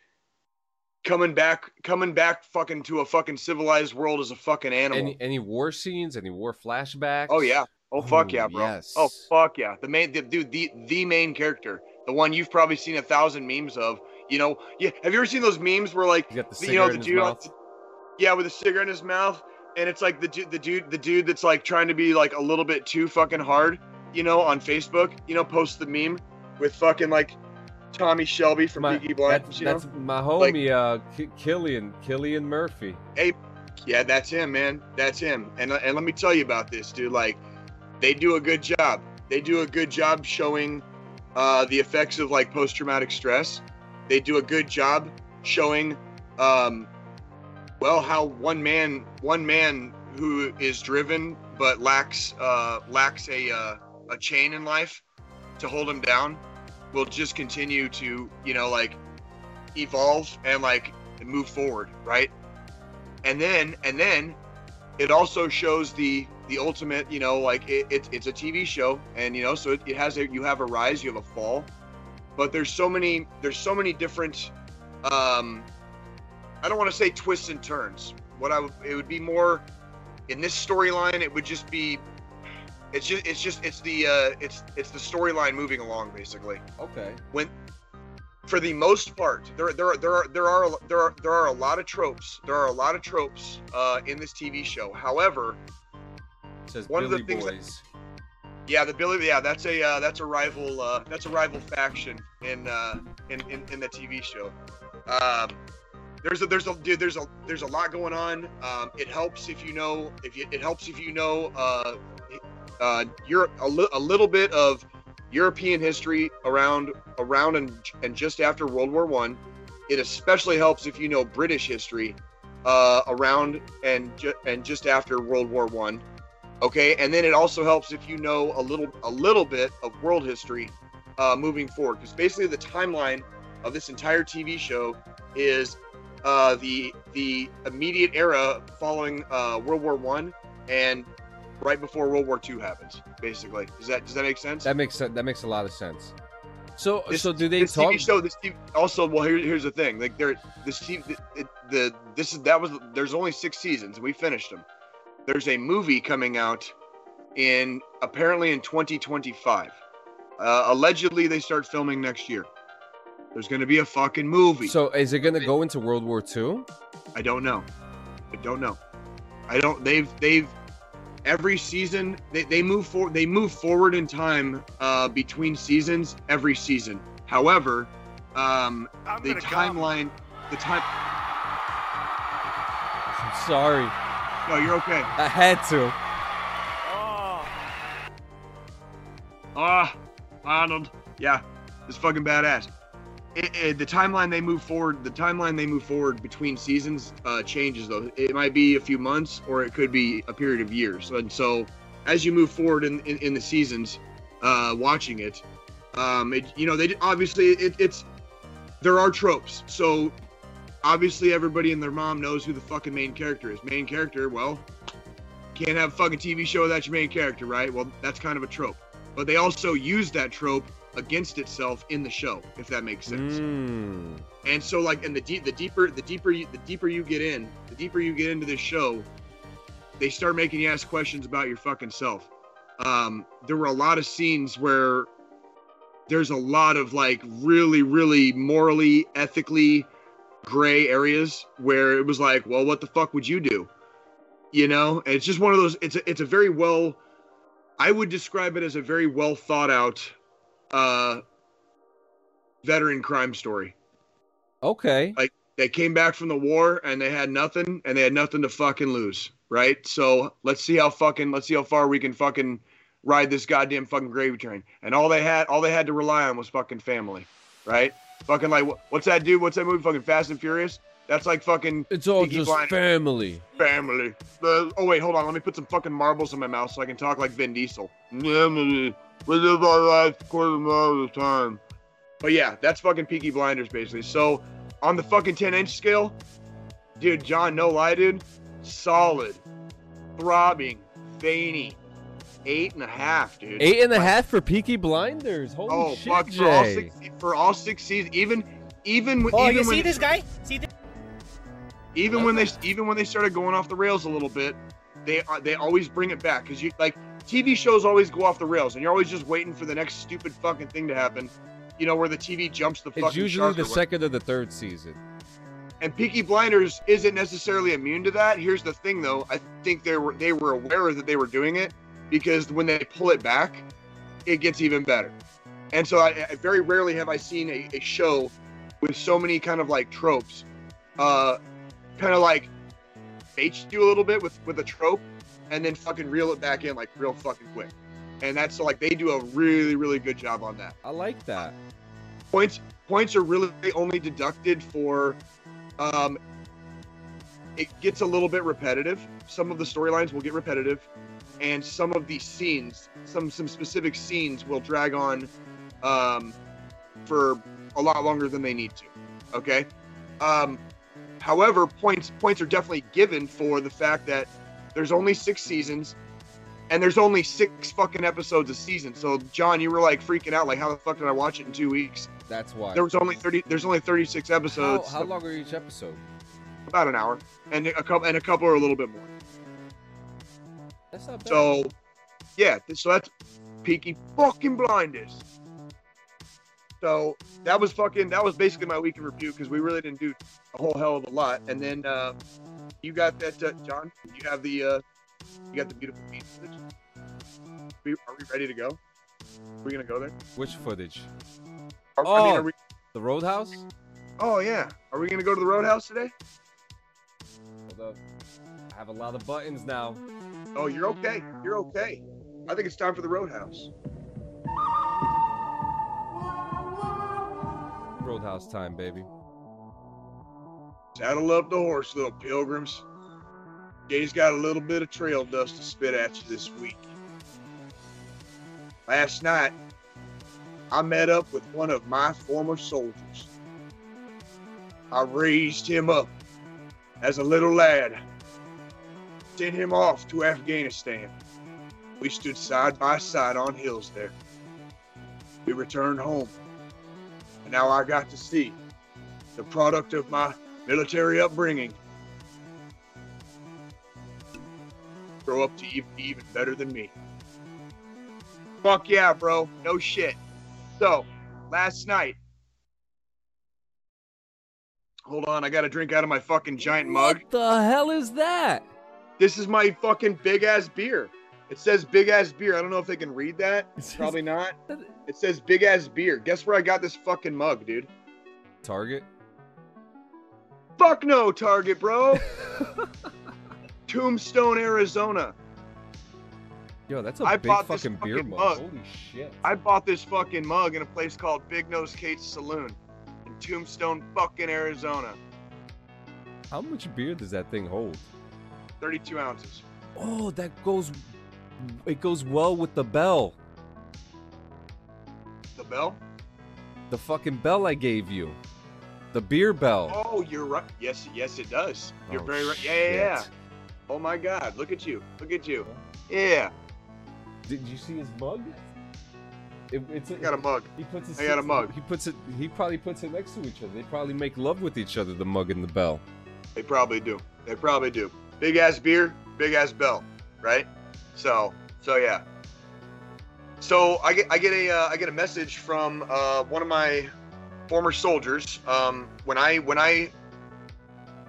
S3: coming back, coming back fucking to a fucking civilized world as a fucking animal.
S2: Any any war scenes? Any war flashbacks?
S3: Oh yeah. Oh fuck
S2: Ooh,
S3: yeah, bro.
S2: Oh, yes.
S3: Oh fuck yeah. The main the, dude, the the main character, the one you've probably seen a thousand memes of. You know, yeah. Have you ever seen those memes where like
S2: got the
S3: you know the dude,
S2: mouth.
S3: yeah, with a cigarette in his mouth, and it's like the du- the dude the dude that's like trying to be like a little bit too fucking hard, you know, on Facebook. You know, post the meme with fucking like Tommy Shelby from
S2: My-
S3: Peaky
S2: That-
S3: Blinders. You know,
S2: that's my homie, uh, K- Cillian, Cillian Murphy.
S3: Hey, Yeah, that's him, man. That's him. And and let me tell you about this, dude. Like, they do a good job. They do a good job showing uh, the effects of like post traumatic stress. They do a good job showing, um, well, how one man one man who is driven but lacks uh, lacks a uh, a chain in life to hold him down will just continue to you know like evolve and like move forward, right? and then and then it also shows the the ultimate you know like it, it, it's a tv show and you know so it, it has a you have a rise you have a fall but there's so many there's so many different um i don't want to say twists and turns what i would it would be more in this storyline it would just be it's just it's just it's the uh it's it's the storyline moving along basically
S2: Okay.
S3: When for the most part, there there are there are there are there are there are a lot of tropes. There are a lot of tropes uh, in this TV show. However,
S2: says
S3: One of the
S2: Billy
S3: things that-
S2: Boys.
S3: yeah, the Billy, yeah, that's a uh, that's a rival uh, that's a rival faction in uh, in, in in the TV show. Um, there's a there's a dude, there's a there's a lot going on. Um, it helps if you know if you, it helps if you know uh, uh, Europe a, li- a little bit of European history around around and and just after World War One. It especially helps if you know British history uh, around and ju- and just after World War One. Okay, and then it also helps if you know a little a little bit of world history uh, moving forward, because basically the timeline of this entire TV show is uh, the the immediate era following uh, World War One and right before World War Two happens. Basically, does that does that make sense?
S2: That makes sense. That makes a lot of sense. So,
S3: This-
S2: so do they
S3: this
S2: talk?
S3: TV show, this TV, also, well, here, here's the thing. Like, there, this TV, the, the this is that was there's only six seasons, and we finished them. There's a movie coming out in apparently in 2025. Uh, allegedly, they start filming next year. There's going to be a fucking movie.
S2: So, is it going to go into World War II?
S3: I don't know. I don't know. I don't. They've they've every season they, they move forward. They move forward in time uh, between seasons every season. However, um, the
S4: gonna come.
S3: timeline, the time.
S2: I'm sorry,
S3: No, you're okay.
S2: I had to.
S4: Oh,
S3: Ah, Arnold. Yeah, it's fucking badass. It, it, the timeline they move forward, the timeline they move forward between seasons uh, changes though. It might be a few months or it could be a period of years. And so, as you move forward in in, in the seasons, uh, watching it, um, it, you know, they obviously it, it's there are tropes. So obviously everybody and their mom knows who the fucking main character is. Main character, well, can't have a fucking TV show without your main character, right? Well, that's kind of a trope but they also use that trope against itself in the show, if that makes sense.
S2: Mm.
S3: And so, like, and the deep, the deeper, the deeper, you, the deeper you get in, the deeper you get into this show, they start making you ask questions about your fucking self. Um, there were a lot of scenes where there's a lot of like really, really morally, ethically gray areas where it was like, well, what the fuck would you do? You know, and it's just one of those. It's a, it's a very well. I would describe it as a very well thought out, uh, veteran crime story.
S2: Okay.
S3: Like they came back from the war and they had nothing, and they had nothing to fucking lose, right? So let's see how fucking let's see how far we can fucking ride this goddamn fucking gravy train. And all they had, all they had to rely on was fucking family, right? Fucking like, what's that dude? What's that movie? Fucking Fast and Furious. That's like fucking
S2: It's all
S3: Peaky
S2: just
S3: Blinders.
S2: family.
S3: family. The, oh wait, hold on. Let me put some fucking marbles in my mouth so I can talk like Vin Diesel. Family. We live our life quarter mile at a time. But yeah, that's fucking Peaky Blinders basically. So on the fucking 10 inch scale, dude, John, no lie, dude, solid, throbbing, veiny, eight and a half, dude.
S2: Eight and a half for Peaky Blinders. Holy shit.
S3: Oh
S2: shit,
S3: fuck! For all six, for all six seasons, even even
S4: Oh,
S3: even
S4: you
S3: when
S4: see this guy? See this?
S3: Even when they even when they started going off the rails a little bit, they uh, they always bring it back because you like TV shows always go off the rails, and you're always just waiting for the next stupid fucking thing to happen. You know where the TV jumps the fucking
S2: It's usually the second or the third season.
S3: And Peaky Blinders isn't necessarily immune to that. Here's the thing, though. I think they were they were aware that they were doing it because when they pull it back, it gets even better. And so I, I very rarely have I seen a, a show with so many kind of like tropes, uh, kind of like bait you a little bit with with a trope, and then fucking reel it back in like real fucking quick. And that's like they do a really really good job on that
S2: I like that.
S3: points points are really only deducted for um it gets a little bit repetitive some of the storylines will get repetitive and some of these scenes some some specific scenes will drag on um for a lot longer than they need to okay um however points points are definitely given for the fact that there's only six seasons and there's only six fucking episodes a season so john you were like freaking out like how the fuck did i watch it in two weeks
S2: That's why.
S3: there was only 30 there's only 36
S2: how,
S3: episodes
S2: how long are each episode?
S3: about an hour and a couple and a couple are a little bit more
S2: That's not bad.
S3: so yeah so that's peaky fucking blinders so that was fucking that was basically my week in review because we really didn't do a whole hell of a lot and then uh you got that uh, john you have the uh you got the beautiful beach footage? We, are we ready to go are we gonna go there
S2: Which footage?
S3: Are- I mean,
S2: Oh.
S3: we,
S2: The Roadhouse?
S3: oh yeah are we gonna go to the roadhouse today
S2: Hold up. I have a lot of buttons now.
S3: Oh, you're okay. You're okay. I think it's time for the Roadhouse.
S2: Roadhouse time, baby.
S3: Saddle up the horse, little pilgrims. Jay's got a little bit of trail dust to spit at you this week. Last night, I met up with one of my former soldiers. I raised him up as a little lad, sent him off to Afghanistan. We stood side by side on hills there. We returned home, now I got to see the product of my military upbringing grow up to even, even better than me. Fuck yeah, bro. No shit. So, last night. Hold on, I gotta drink out of my fucking giant mug.
S2: What the hell is that?
S3: This is my fucking big ass beer. It says big ass beer. I don't know if they can read that. Probably not. It says big ass beer. Guess where I got this fucking mug, dude?
S2: Target.
S3: Fuck no, Target, bro. Tombstone, Arizona.
S2: Yo, that's a
S3: I
S2: big
S3: bought this
S2: fucking beer
S3: fucking
S2: mug.
S3: mug.
S2: Holy shit.
S3: I bought this fucking mug in a place called Big Nose Kate's Saloon in Tombstone, fucking Arizona.
S2: How much beer does that thing hold?
S3: 32 ounces.
S2: Oh, that goes. It goes well with the bell.
S3: The bell?
S2: The fucking bell I gave you. The beer bell.
S3: Oh, you're right. Yes, yes, it does. You're
S2: Oh,
S3: very right. Yeah, yeah, yeah. Oh my God, look at you. Look at you. Yeah,
S2: Did you see his mug? It, it's a,
S3: I got a mug.
S2: He puts his
S3: I got a mug.
S2: He puts it. He probably puts it next to each other. They probably make love with each other. The mug and the bell.
S3: They probably do. They probably do. Big ass beer, big ass bell, right? So, so yeah. So I get I get a uh, I get a message from uh, one of my former soldiers. Um, when I when I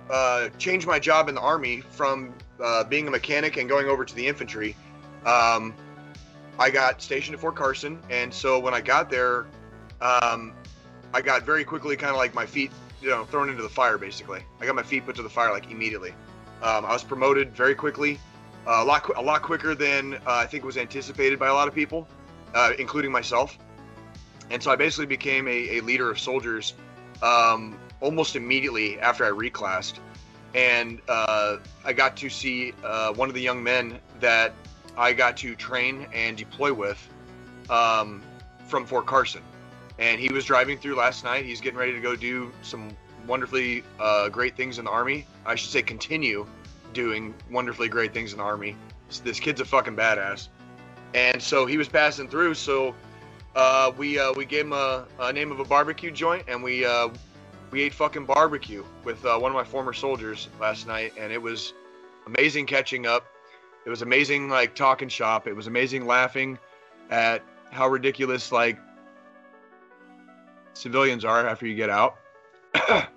S3: uh, change my job in the army from uh, being a mechanic and going over to the infantry. Um, I got stationed at Fort Carson, and so when I got there, um, I got very quickly kind of like my feet, you know, thrown into the fire. Basically, I got my feet put to the fire like immediately. Um, I was promoted very quickly, a lot, a lot quicker than uh, I think was anticipated by a lot of people, uh, including myself. And so I basically became a, a leader of soldiers um, almost immediately after I reclassed, and uh, I got to see uh, one of the young men that I got to train and deploy with um, from Fort Carson. And he was driving through last night. He's getting ready to go do some wonderfully uh, great things in the Army. I should say, continue doing wonderfully great things in the Army. This kid's a fucking badass. And so he was passing through. So uh, we uh, we gave him a, a, name of a barbecue joint, and we uh, we ate fucking barbecue with uh, one of my former soldiers last night, and it was amazing catching up. It was amazing, like talking shop. It was amazing laughing at how ridiculous like civilians are after you get out.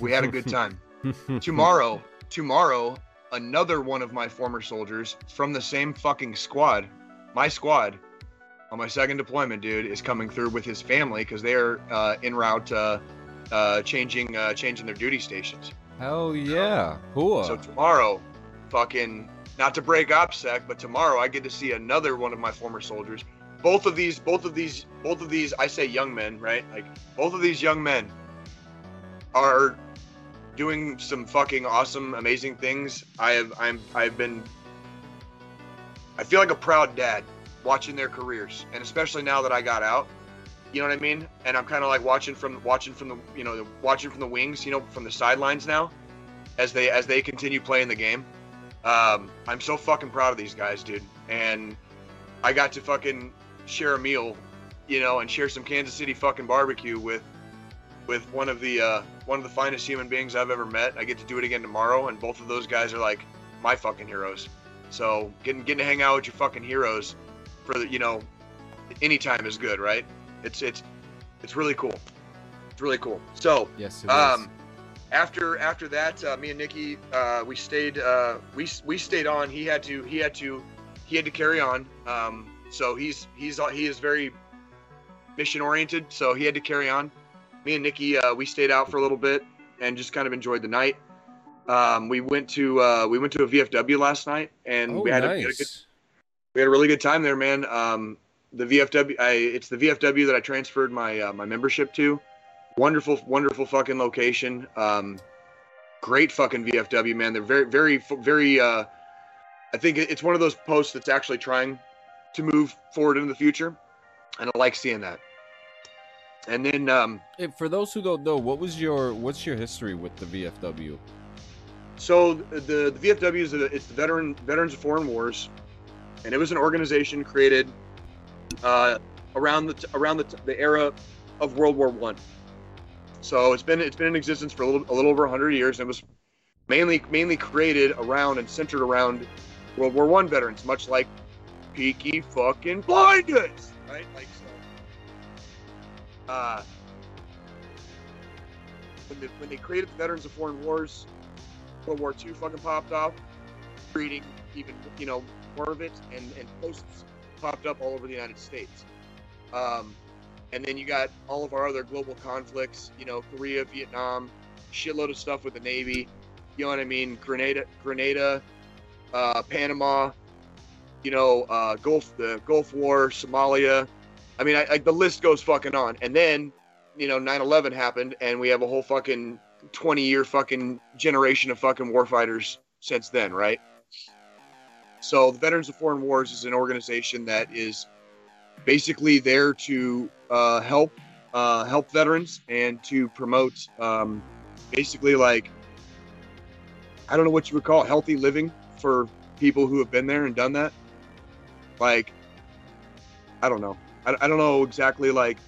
S3: we had a good time. tomorrow, tomorrow, another one of my former soldiers from the same fucking squad, my squad, on my second deployment, dude, is coming through with his family because they're uh, en route uh, uh, changing uh, changing their duty stations.
S2: Hell yeah, cool.
S3: So tomorrow, fucking not to break OPSEC, but tomorrow I get to see another one of my former soldiers. Both of these, both of these, both of these, I say young men, right? Like both of these young men are doing some fucking awesome, amazing things. I have, I'm, I've been, I feel like a proud dad watching their careers, and especially now that I got out. You know what I mean? And I'm kind of like watching from watching from the you know watching from the wings, you know, from the sidelines now, as they as they continue playing the game. Um, I'm so fucking proud of these guys, dude. And I got to fucking share a meal, you know, and share some Kansas City fucking barbecue with with one of the uh, one of the finest human beings I've ever met. I get to do it again tomorrow, and both of those guys are like my fucking heroes. So getting getting to hang out with your fucking heroes for the you know anytime is good, right? It's it's it's really cool. It's really cool. So
S2: yes,
S3: um, after after that, uh, me and Nikki, uh, we stayed uh, we we stayed on. He had to he had to he had to carry on. Um, so he's he's he is very mission oriented. So he had to carry on. Me and Nikki, uh, we stayed out for a little bit and just kind of enjoyed the night. Um, we went to uh, we went to a VFW last night and
S2: oh,
S3: we, had
S2: nice.
S3: a, we had a good we had a really good time there, man. Um, the VFW, I, it's the VFW that I transferred my uh, my membership to. Wonderful, wonderful fucking location. Um, great fucking VFW, man. They're very, very, very. Uh, I think it's one of those posts that's actually trying to move forward into the future, and I like seeing that. And then, um,
S2: for those who don't know, what was your what's your history with the VFW?
S3: So the the VFW is a, it's the veteran Veterans of Foreign Wars and it was an organization created uh, around the around the, the era of World War One. So it's been it's been in existence for a little a little over 100 years, and it was mainly mainly created around and centered around World War One veterans, much like Peaky fucking Blinders, right? Like so. Uh, when, when they created the Veterans of Foreign Wars, World War II fucking popped off, creating even you know more of it, and, and posts popped up all over the United States. Um, and then you got all of our other global conflicts, you know, Korea, Vietnam, shitload of stuff with the Navy. You know what I mean? Grenada, Grenada, uh, Panama, you know, uh, Gulf, the Gulf War, Somalia. I mean, I, I, the list goes fucking on. And then, you know, 9/11 happened, and we have a whole fucking 20 year fucking generation of fucking warfighters since then, right? So the Veterans of Foreign Wars is an organization that is basically there to uh, help uh, help veterans and to promote um, basically like I don't know what you would call it, healthy living for people who have been there and done that. Like I don't know. I, I don't know exactly like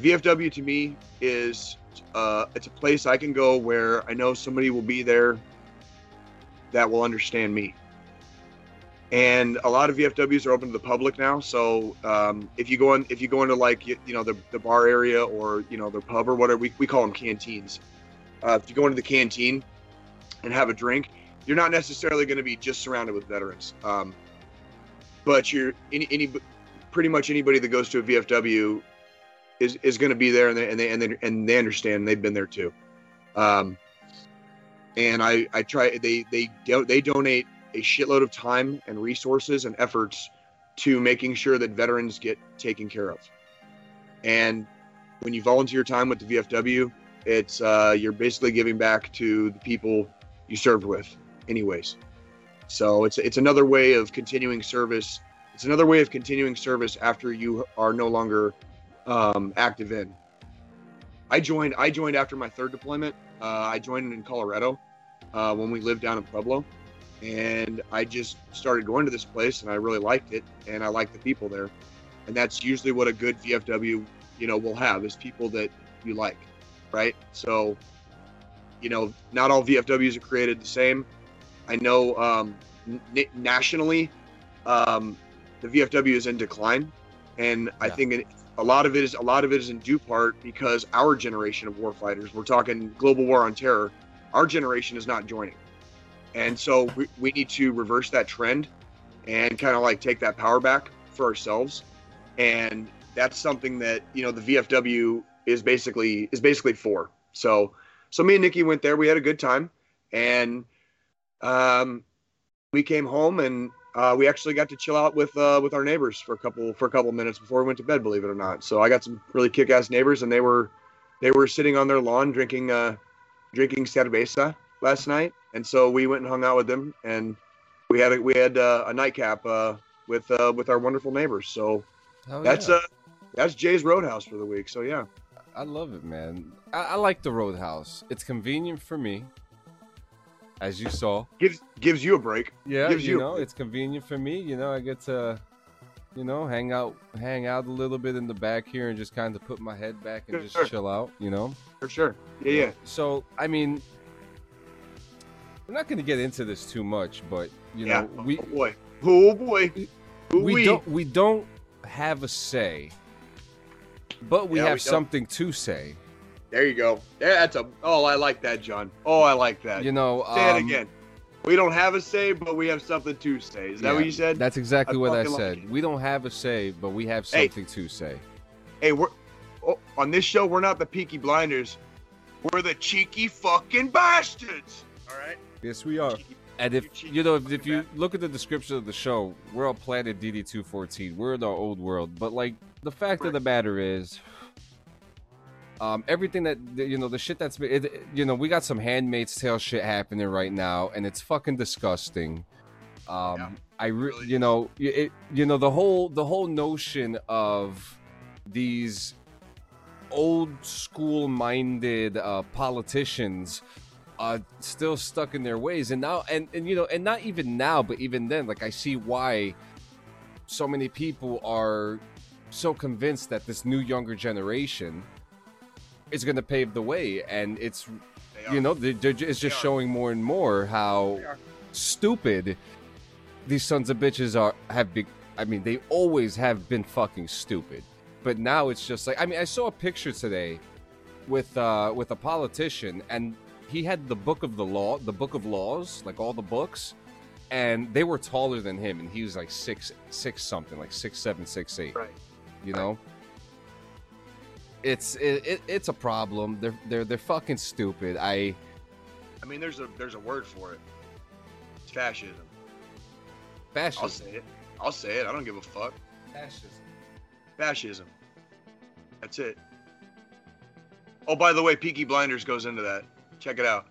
S3: VFW to me is uh, it's a place I can go where I know somebody will be there that will understand me and a lot of VFWs are open to the public now. So um, if you go in, if you go into like you, you, know the, the bar area or you know the pub or whatever, we, we call them canteens. uh, if you go into the canteen and have a drink, you're not necessarily going to be just surrounded with veterans. Um, but you're any, any pretty much anybody that goes to a VFW is, is going to be there and they, and they and they and they understand they've been there too. Um, and I I try they they they donate a shitload of time and resources and efforts to making sure that veterans get taken care of. And when you volunteer time with the VFW, it's uh, you're basically giving back to the people you served with, anyways. So it's it's another way of continuing service. It's another way of continuing service after you are no longer um, active in. I joined. I joined after my third deployment. Uh, I joined in Colorado uh, when we lived down in Pueblo, and I just started going to this place, and I really liked it, and I liked the people there, and that's usually what a good VFW, you know, will have is people that you like, right? So, you know, not all VFWs are created the same. I know um, n- nationally, um, the VFW is in decline, and I
S2: Yeah.
S3: think a lot of it is a lot of it is in due part because our generation of warfighters, we're talking global war on terror, our generation is not joining, and so we, we need to reverse that trend and kind of like take that power back for ourselves, and that's something that you know the VFW is basically is basically for. So so me and Nikki went there. We had a good time, and um, we came home and uh, we actually got to chill out with uh, with our neighbors for a couple for a couple minutes before we went to bed. Believe it or not. So I got some really kick-ass neighbors, and they were they were sitting on their lawn drinking uh, drinking cerveza last night, and so we went and hung out with them, and we had a, we had uh, a nightcap uh, with uh, with our wonderful neighbors. So
S2: Hell
S3: that's
S2: yeah.
S3: uh that's Jay's Roadhouse for the week. So yeah,
S2: I love it, man. I, I like the Roadhouse. It's convenient for me, as you saw.
S3: gives gives you a break.
S2: Yeah,
S3: Gives
S2: you
S3: you-
S2: know, it's convenient for me. You know, I get to, you know, hang out, hang out a little bit in the back here, and just kind of put my head back and just
S3: Sure.
S2: chill out. You know.
S3: For sure. Yeah, yeah.
S2: So I mean, we're not going to get into this too much, but you
S3: yeah.
S2: know, we
S3: oh boy. Oh boy. Ooh,
S2: we
S3: wee.
S2: don't we don't have a say, but we
S3: Yeah,
S2: have
S3: we
S2: something to say.
S3: There you go. That's a. Oh, I like that, John. Oh, I like that.
S2: You know,
S3: say
S2: um,
S3: it again. We don't have a say, but we have something to say. Is that
S2: yeah,
S3: what you said?
S2: That's exactly
S3: I
S2: what I
S3: fucking like
S2: said. we don't have a say, but we have
S3: Hey.
S2: something to say.
S3: hey, we're oh, on this show. We're not the Peaky Blinders. We're the cheeky fucking bastards. All right.
S2: Yes, we are.
S3: Cheeky-
S2: And if
S3: cheeky
S2: you know, if, if you look at the description of the show, we're on planet DD two fourteen. We're in our old world, but like the fact of the matter is, um, everything that you know, the shit that's been, it, you know, we got some Handmaid's Tale shit happening right now, and it's fucking disgusting. Um,
S3: Yeah,
S2: I, re-
S3: really
S2: you know, it, you know, the whole the whole notion of these old school minded uh, politicians uh still stuck in their ways and now and, and you know and not even now but even then like i see why so many people are so convinced that this new younger generation is going to pave the way and it's you know they're, they're, it's just showing more and more how stupid these sons of bitches are have been i mean they always have been fucking stupid. But now it's just like i mean i saw a picture today with uh with a politician and he had the book of the law the book of laws like all the books and they were taller than him and he was like six six something like six seven six eight
S3: Right.
S2: you know it's it, it, it's a problem they're they're they're fucking stupid i
S3: I mean, there's a there's a word for it. It's fascism.
S2: fascism
S3: I'll say it. I'll say it. I don't give a fuck.
S2: fascism
S3: Fascism. That's it. Oh, by the way, Peaky Blinders goes into that. Check it out.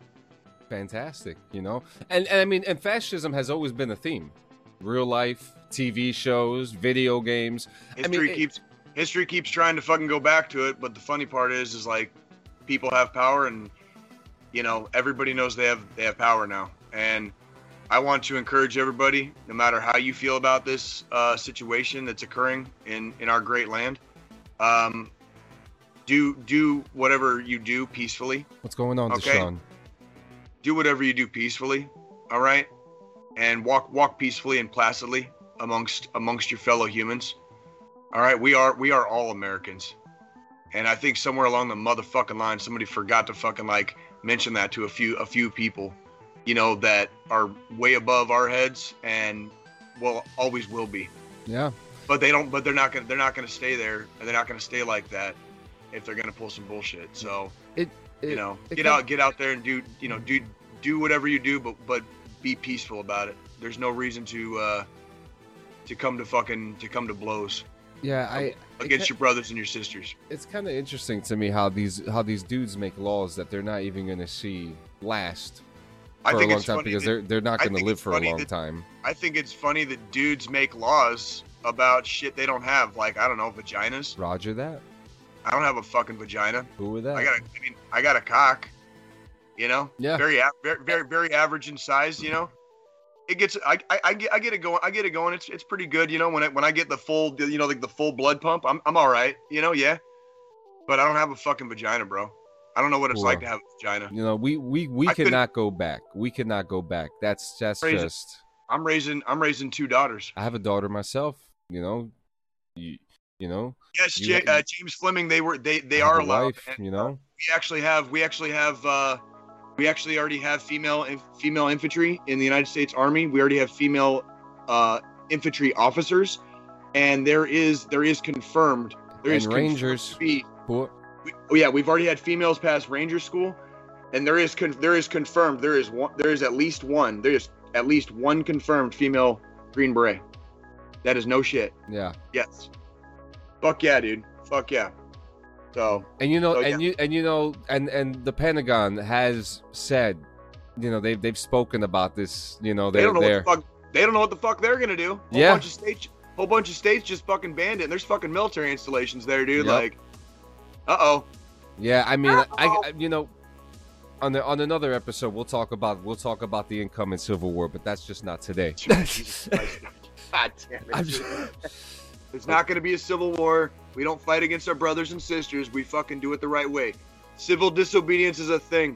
S2: fantastic you know and, and i mean and fascism has always been a theme real life tv shows video games I mean,
S3: History
S2: it-
S3: keeps history keeps trying to fucking go back to it, but the funny part is, is like people have power, and you know everybody knows they have they have power now. And I want to encourage everybody, no matter how you feel about this uh, situation that's occurring in in our great land, um, do do whatever you do peacefully.
S2: what's going on
S3: Okay.
S2: deshaun
S3: do whatever you do peacefully all right and walk walk peacefully and placidly amongst amongst your fellow humans all right we are we are all americans And I think somewhere along the motherfucking line, somebody forgot to fucking like mention that to a few a few people, you know, that are way above our heads and will always will be.
S2: Yeah.
S3: But they don't. But they're not gonna. They're not gonna stay there, and they're not gonna stay like that if they're gonna pull some bullshit. So
S2: It,
S3: you know,
S2: it
S3: get
S2: kinda-
S3: out, get out there and do, you know, do do whatever you do, but but be peaceful about it. There's no reason to uh to come to fucking to come to blows
S2: Yeah, I.
S3: against your brothers and your sisters.
S2: it's kind of interesting to me how these how these dudes make laws that they're not even going to see last
S3: I
S2: for a long
S3: it's
S2: time because
S3: that-
S2: they're they're not going to live for a long
S3: that-
S2: time.
S3: I think it's funny that dudes make laws about shit they don't have, like I don't know, vaginas.
S2: Roger that.
S3: I don't have a fucking vagina.
S2: Who with that?
S3: I got a, I mean, I got a cock. You know,
S2: Yeah.
S3: very, very, very, very average in size. You know, it gets, I, I, I get, I get it going. I get it going. It's, it's pretty good. You know, when I, when I get the full, you know, like the full blood pump, I'm, I'm all right. You know, yeah. But I don't have a fucking vagina, bro. I don't know what it's like to have a vagina.
S2: you know, we we we
S3: I
S2: go back. We cannot go back. That's that's
S3: Crazy.
S2: just.
S3: I'm raising, I'm raising two daughters.
S2: I have a daughter myself. You know, you you know.
S3: Yes,
S2: You
S3: J- uh, James Fleming. They were, they, they are
S2: a
S3: allowed.
S2: you know.
S3: we actually have we actually have uh we actually already have female female infantry in the United States Army. We already have female uh infantry officers and there is there is confirmed there is
S2: And
S3: confirmed
S2: Rangers.
S3: be- we, oh yeah, we've already had females pass ranger school and there is con- there is confirmed there is one there is at least one there is at least one confirmed female green beret. That is no shit.
S2: Yeah.
S3: Yes. Fuck yeah, dude. Fuck yeah. So,
S2: And you know,
S3: So,
S2: and you and you know, and and the Pentagon has said, you know, they've they've spoken about this. You know,
S3: they don't know what the fuck they don't know what the fuck they're gonna do. Whole
S2: Yeah.
S3: bunch of states whole bunch of states just fucking banned it. And there's fucking military installations there, dude.
S2: Yep.
S3: Like uh oh.
S2: yeah. I mean, I,
S3: Uh-oh.
S2: I you know, on the on another episode, we'll talk about we'll talk about the incoming civil war, but that's just not today.
S3: God damn it.
S2: Just,
S3: There's not gonna be a civil war. We don't fight against our brothers and sisters. We fucking do it the right way. Civil disobedience is a thing.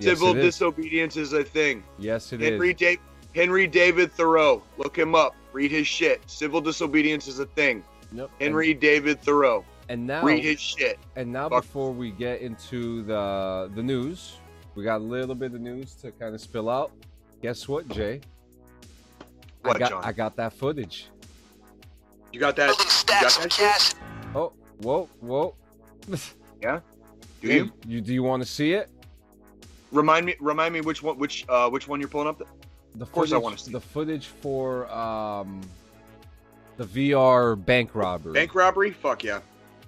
S2: yes,
S3: Civil
S2: it is.
S3: disobedience is a thing.
S2: Yes, it is.
S3: Henry da- Henry David Thoreau. Look him up. Read his shit. Civil disobedience is a thing.
S2: Yep.
S3: Henry David Thoreau.
S2: And, and now,
S3: Read his shit.
S2: and now
S3: fuck.
S2: before we get into the the news, we got a little bit of news to kind of spill out. Guess what, Jay?
S3: What,
S2: I got
S3: John?
S2: I got that footage.
S3: You got that? You got that shit?
S2: Oh, whoa, whoa.
S3: Yeah.
S2: Do
S3: you?
S2: you do you want to see it?
S3: Remind me. Remind me which one. Which uh, which one you're pulling up?
S2: The of
S3: course I wanna see
S2: the footage for um the VR bank robbery.
S3: Bank robbery? Fuck yeah.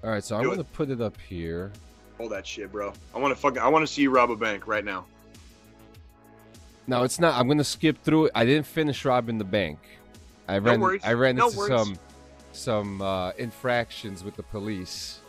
S2: All right, so I'm
S3: it.
S2: gonna put it up here.
S3: Hold that shit, bro. I want to fucking. I want to see you rob a bank right now.
S2: No, it's not. I'm gonna skip through it. I didn't finish robbing the bank. I ran.
S3: worries.
S2: I ran
S3: No
S2: into
S3: worries.
S2: some some uh, infractions with the police.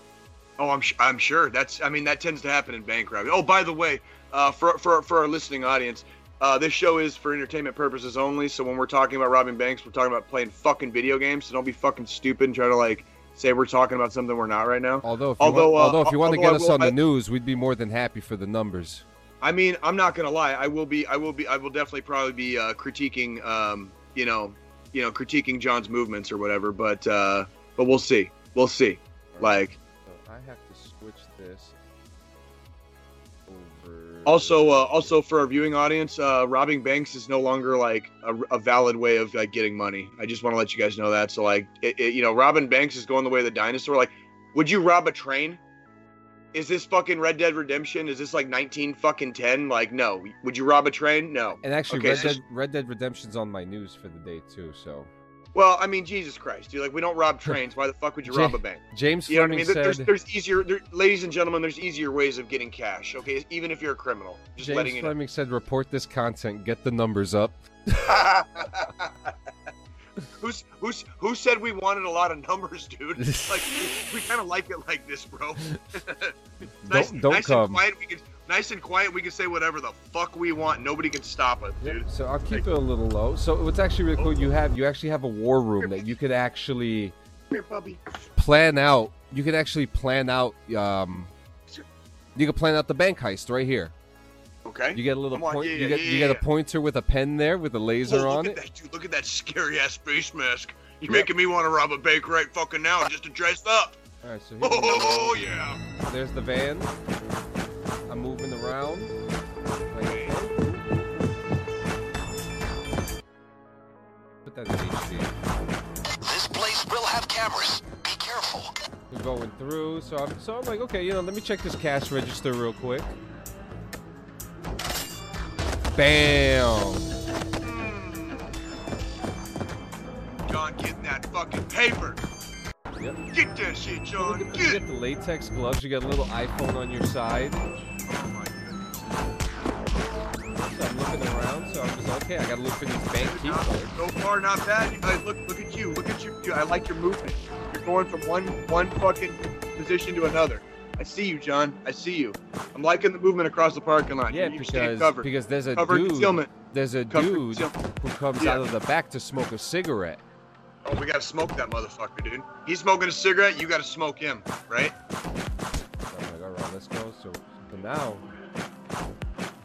S3: Oh, I'm. Sh- I'm sure. That's. I mean, that tends to happen in bank robbery. Oh, by the way, uh, for for for our listening audience, uh, this show is for entertainment purposes only. So when we're talking about robbing banks, we're talking about playing fucking video games. So don't be fucking stupid and try to like say we're talking about something we're not right now.
S2: Although, if you
S3: Although,
S2: want,
S3: uh,
S2: although if you want to get
S3: I
S2: us on the news, we'd be more than happy for the numbers.
S3: I mean, I'm not gonna lie. I will be. I will be. I will definitely probably be uh, critiquing. Um, you know, you know, critiquing John's movements or whatever. But uh, but we'll see. We'll see. Like
S2: So I have to switch this over.
S3: also, uh, also for our viewing audience, uh, robbing banks is no longer like a, a valid way of like getting money. I just want to let you guys know that. So like, it, it, you know, robbing banks is going the way of the dinosaur. Like, would you rob a train? Is this fucking Red Dead Redemption? Is this like 19 fucking 10? Like, no. Would you rob a train? No.
S2: and actually,
S3: okay,
S2: Red, Dead, Red Dead Redemption's on my news for the day too. So
S3: Well, I mean, Jesus Christ, dude. Like, we don't rob trains. Why the fuck would you rob a bank?
S2: James
S3: You know what I
S2: Fleming
S3: mean? There- There's,
S2: said.
S3: there's easier, there, ladies and gentlemen, there's easier ways of getting cash. Okay, even if you're a criminal, just
S2: James
S3: letting you know.
S2: Fleming said, "Report this content. Get the numbers up."
S3: who's who's who said we wanted a lot of numbers, dude? Like we, we kind of like it like this, bro. nice,
S2: Don't- don't
S3: nice
S2: come.
S3: and quiet. We can nice and quiet. We can say whatever the fuck we want. Nobody can stop us, dude.
S2: So I'll keep it a little low. So what's actually really cool, you have you actually have a war room that you could actually
S3: Here, puppy.
S2: plan out. You could actually plan out. Um, you could plan out the bank heist right here.
S3: Okay.
S2: You get a little
S3: Come on,
S2: point.
S3: yeah,
S2: you get
S3: yeah,
S2: you get a pointer with a pen there with a laser
S3: Oh, look
S2: on
S3: at
S2: it.
S3: that, dude. Look at that scary ass face mask. You're
S2: Yeah.
S3: making me want to rob a bank right fucking now just to dress up.
S2: All right, so here oh, we go.
S3: Oh, oh yeah.
S2: There's the van. I'm moving around. Like, okay. Put that in HD.
S5: This place will have cameras. Be careful.
S2: We're going through, so I'm so I'm like, okay, you know, let me check this cash register real quick. Bam!
S3: John, getting that fucking paper.
S2: Yep.
S3: Get that shit, John.
S2: at
S3: Get
S2: you get the latex gloves. You got a little iPhone on your side.
S3: Oh my goodness.
S2: So I'm looking around, so I'm just okay. I gotta look for these bank key cards.
S3: So far, not bad. You guys, look, look at you. Look at you. you- I like your movement. You're going from one one fucking position to another. I see you, John. I see you. I'm liking the movement across the parking lot.
S2: Yeah,
S3: you
S2: because
S3: covered.
S2: because there's a dude.
S3: concealment.
S2: There's a dude
S3: concealment.
S2: who comes
S3: Yeah.
S2: out of the back to smoke a cigarette.
S3: Oh, we gotta smoke that motherfucker, dude. He's smoking a cigarette. You gotta smoke him, right?
S2: So I'm like, all right, let's go. So, so now,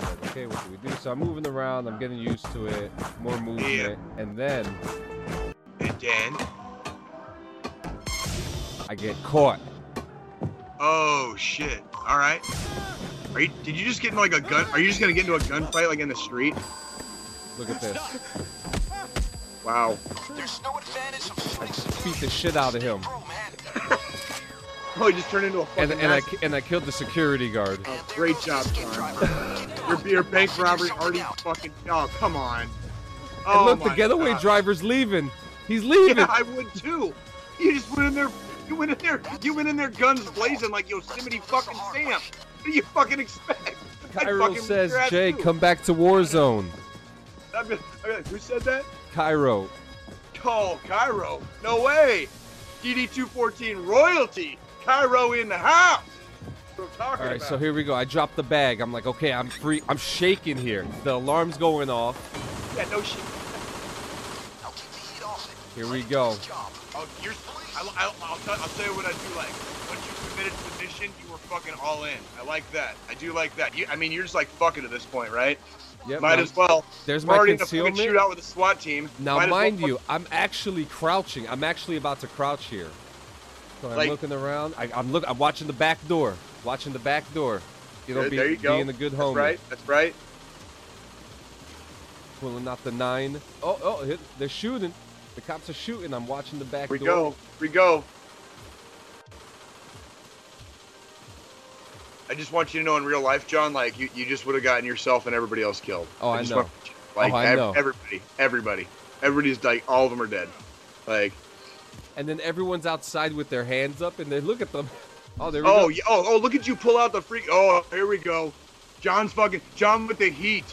S2: like, okay, what do we do? So I'm moving around. I'm getting used to it. More movement, and then
S3: And then,
S2: I get caught.
S3: Oh shit. All right. Are you? Did you just get into like a gun? Are you just gonna get into a gunfight like in the street?
S2: Look at this.
S3: Wow.
S5: There's no advantage of
S2: I
S5: shooting
S2: beat the shit out of him,
S5: Pro, man.
S3: Oh, he just turned into a fucking.
S2: and and I and I killed the security guard.
S3: Oh, great job, John. Your, your bank robbery already fucking. Oh, come on.
S2: And
S3: Oh,
S2: look, the getaway
S3: God.
S2: driver's leaving. He's leaving.
S3: Yeah, I would too. You just went in there. You went in there. You went in there, guns blazing like Yosemite fucking Sam. What do you fucking expect? I'd
S2: Cairo says,
S3: whip your ass,
S2: Jay,
S3: too.
S2: come back to Warzone.
S3: I'd be- I'd be like, Who said that?
S2: Cairo.
S3: Call Cairo. No way. DD214 royalty. Cairo in the house. That's what I'm talking
S2: All right,
S3: about.
S2: so here we go. I dropped the bag. I'm like, okay, I'm free. I'm shaking here. The alarm's going off.
S3: yeah, no shit.
S5: Now keep the heat off it.
S2: Here we go.
S3: Oh, you're, I, I, I'll, tell, I'll tell you what I do like. Once you committed to the mission, you were fucking all in. I like that. I do like that. You, I mean, you're just like fucking at this point, right?
S2: Yep.
S3: Might as well.
S2: There's my
S3: already in a fucking
S2: concealment.
S3: shootout with a SWAT team.
S2: Now,
S3: Might well
S2: mind
S3: fuck-
S2: you, I'm actually crouching. I'm actually about to crouch here. So I'm
S3: Like-
S2: looking around. I, I'm look. I'm watching the back door. Watching the back door. You know,
S3: Good,
S2: be,
S3: there you go.
S2: being a good
S3: That's
S2: homie.
S3: right. That's right.
S2: Pulling out the nine. Oh, oh, hit- they're shooting. The cops are shooting. I'm watching the back
S3: we
S2: door.
S3: go. We go. I just want you to know in real life, John, like you, you just would have gotten yourself and everybody else killed.
S2: Oh, I
S3: just
S2: know.
S3: want- like
S2: Oh, I
S3: ev-
S2: know.
S3: everybody, everybody, everybody's like all of them are dead. Like
S2: And then everyone's outside with their hands up, and they look at them. Oh, there we
S3: oh yeah, oh oh look at you pull out the freak. Oh here we go. John's fucking John with the heat.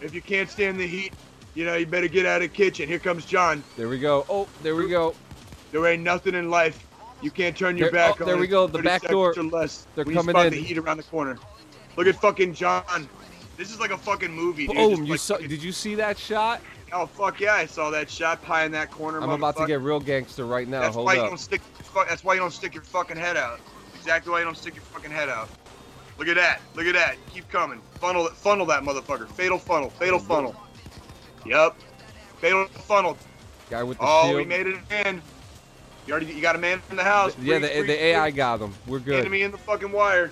S3: If you can't stand the heat, you know you better get out of the kitchen. Here comes John.
S2: There we go. Oh, there we go.
S3: There ain't nothing in life you can't turn your
S2: There- oh,
S3: back
S2: oh,
S3: on.
S2: there we go, the back door.
S3: Or less.
S2: They're coming
S3: spot
S2: in.
S3: the heat around the corner. Look at fucking John. This is like a fucking movie, dude.
S2: Boom! You saw? Did you see that shot?
S3: Oh fuck yeah! I saw that shot pie in that corner.
S2: I'm about to get real gangster right now.
S3: That's
S2: Hold
S3: why you don't stick. That's why you don't stick your fucking head out. Exactly why you don't stick your fucking head out. Look at that. Look at that. Keep coming. Funnel. Funnel that motherfucker. Fatal funnel. Fatal funnel. Yup. Fatal funnel.
S2: Guy with the
S3: Oh,
S2: shield.
S3: we made it in. You already you got a man in the house.
S2: yeah,
S3: Freeze,
S2: the,
S3: freeze,
S2: the AI
S3: freeze.
S2: got him. We're good.
S3: Enemy in the fucking wire.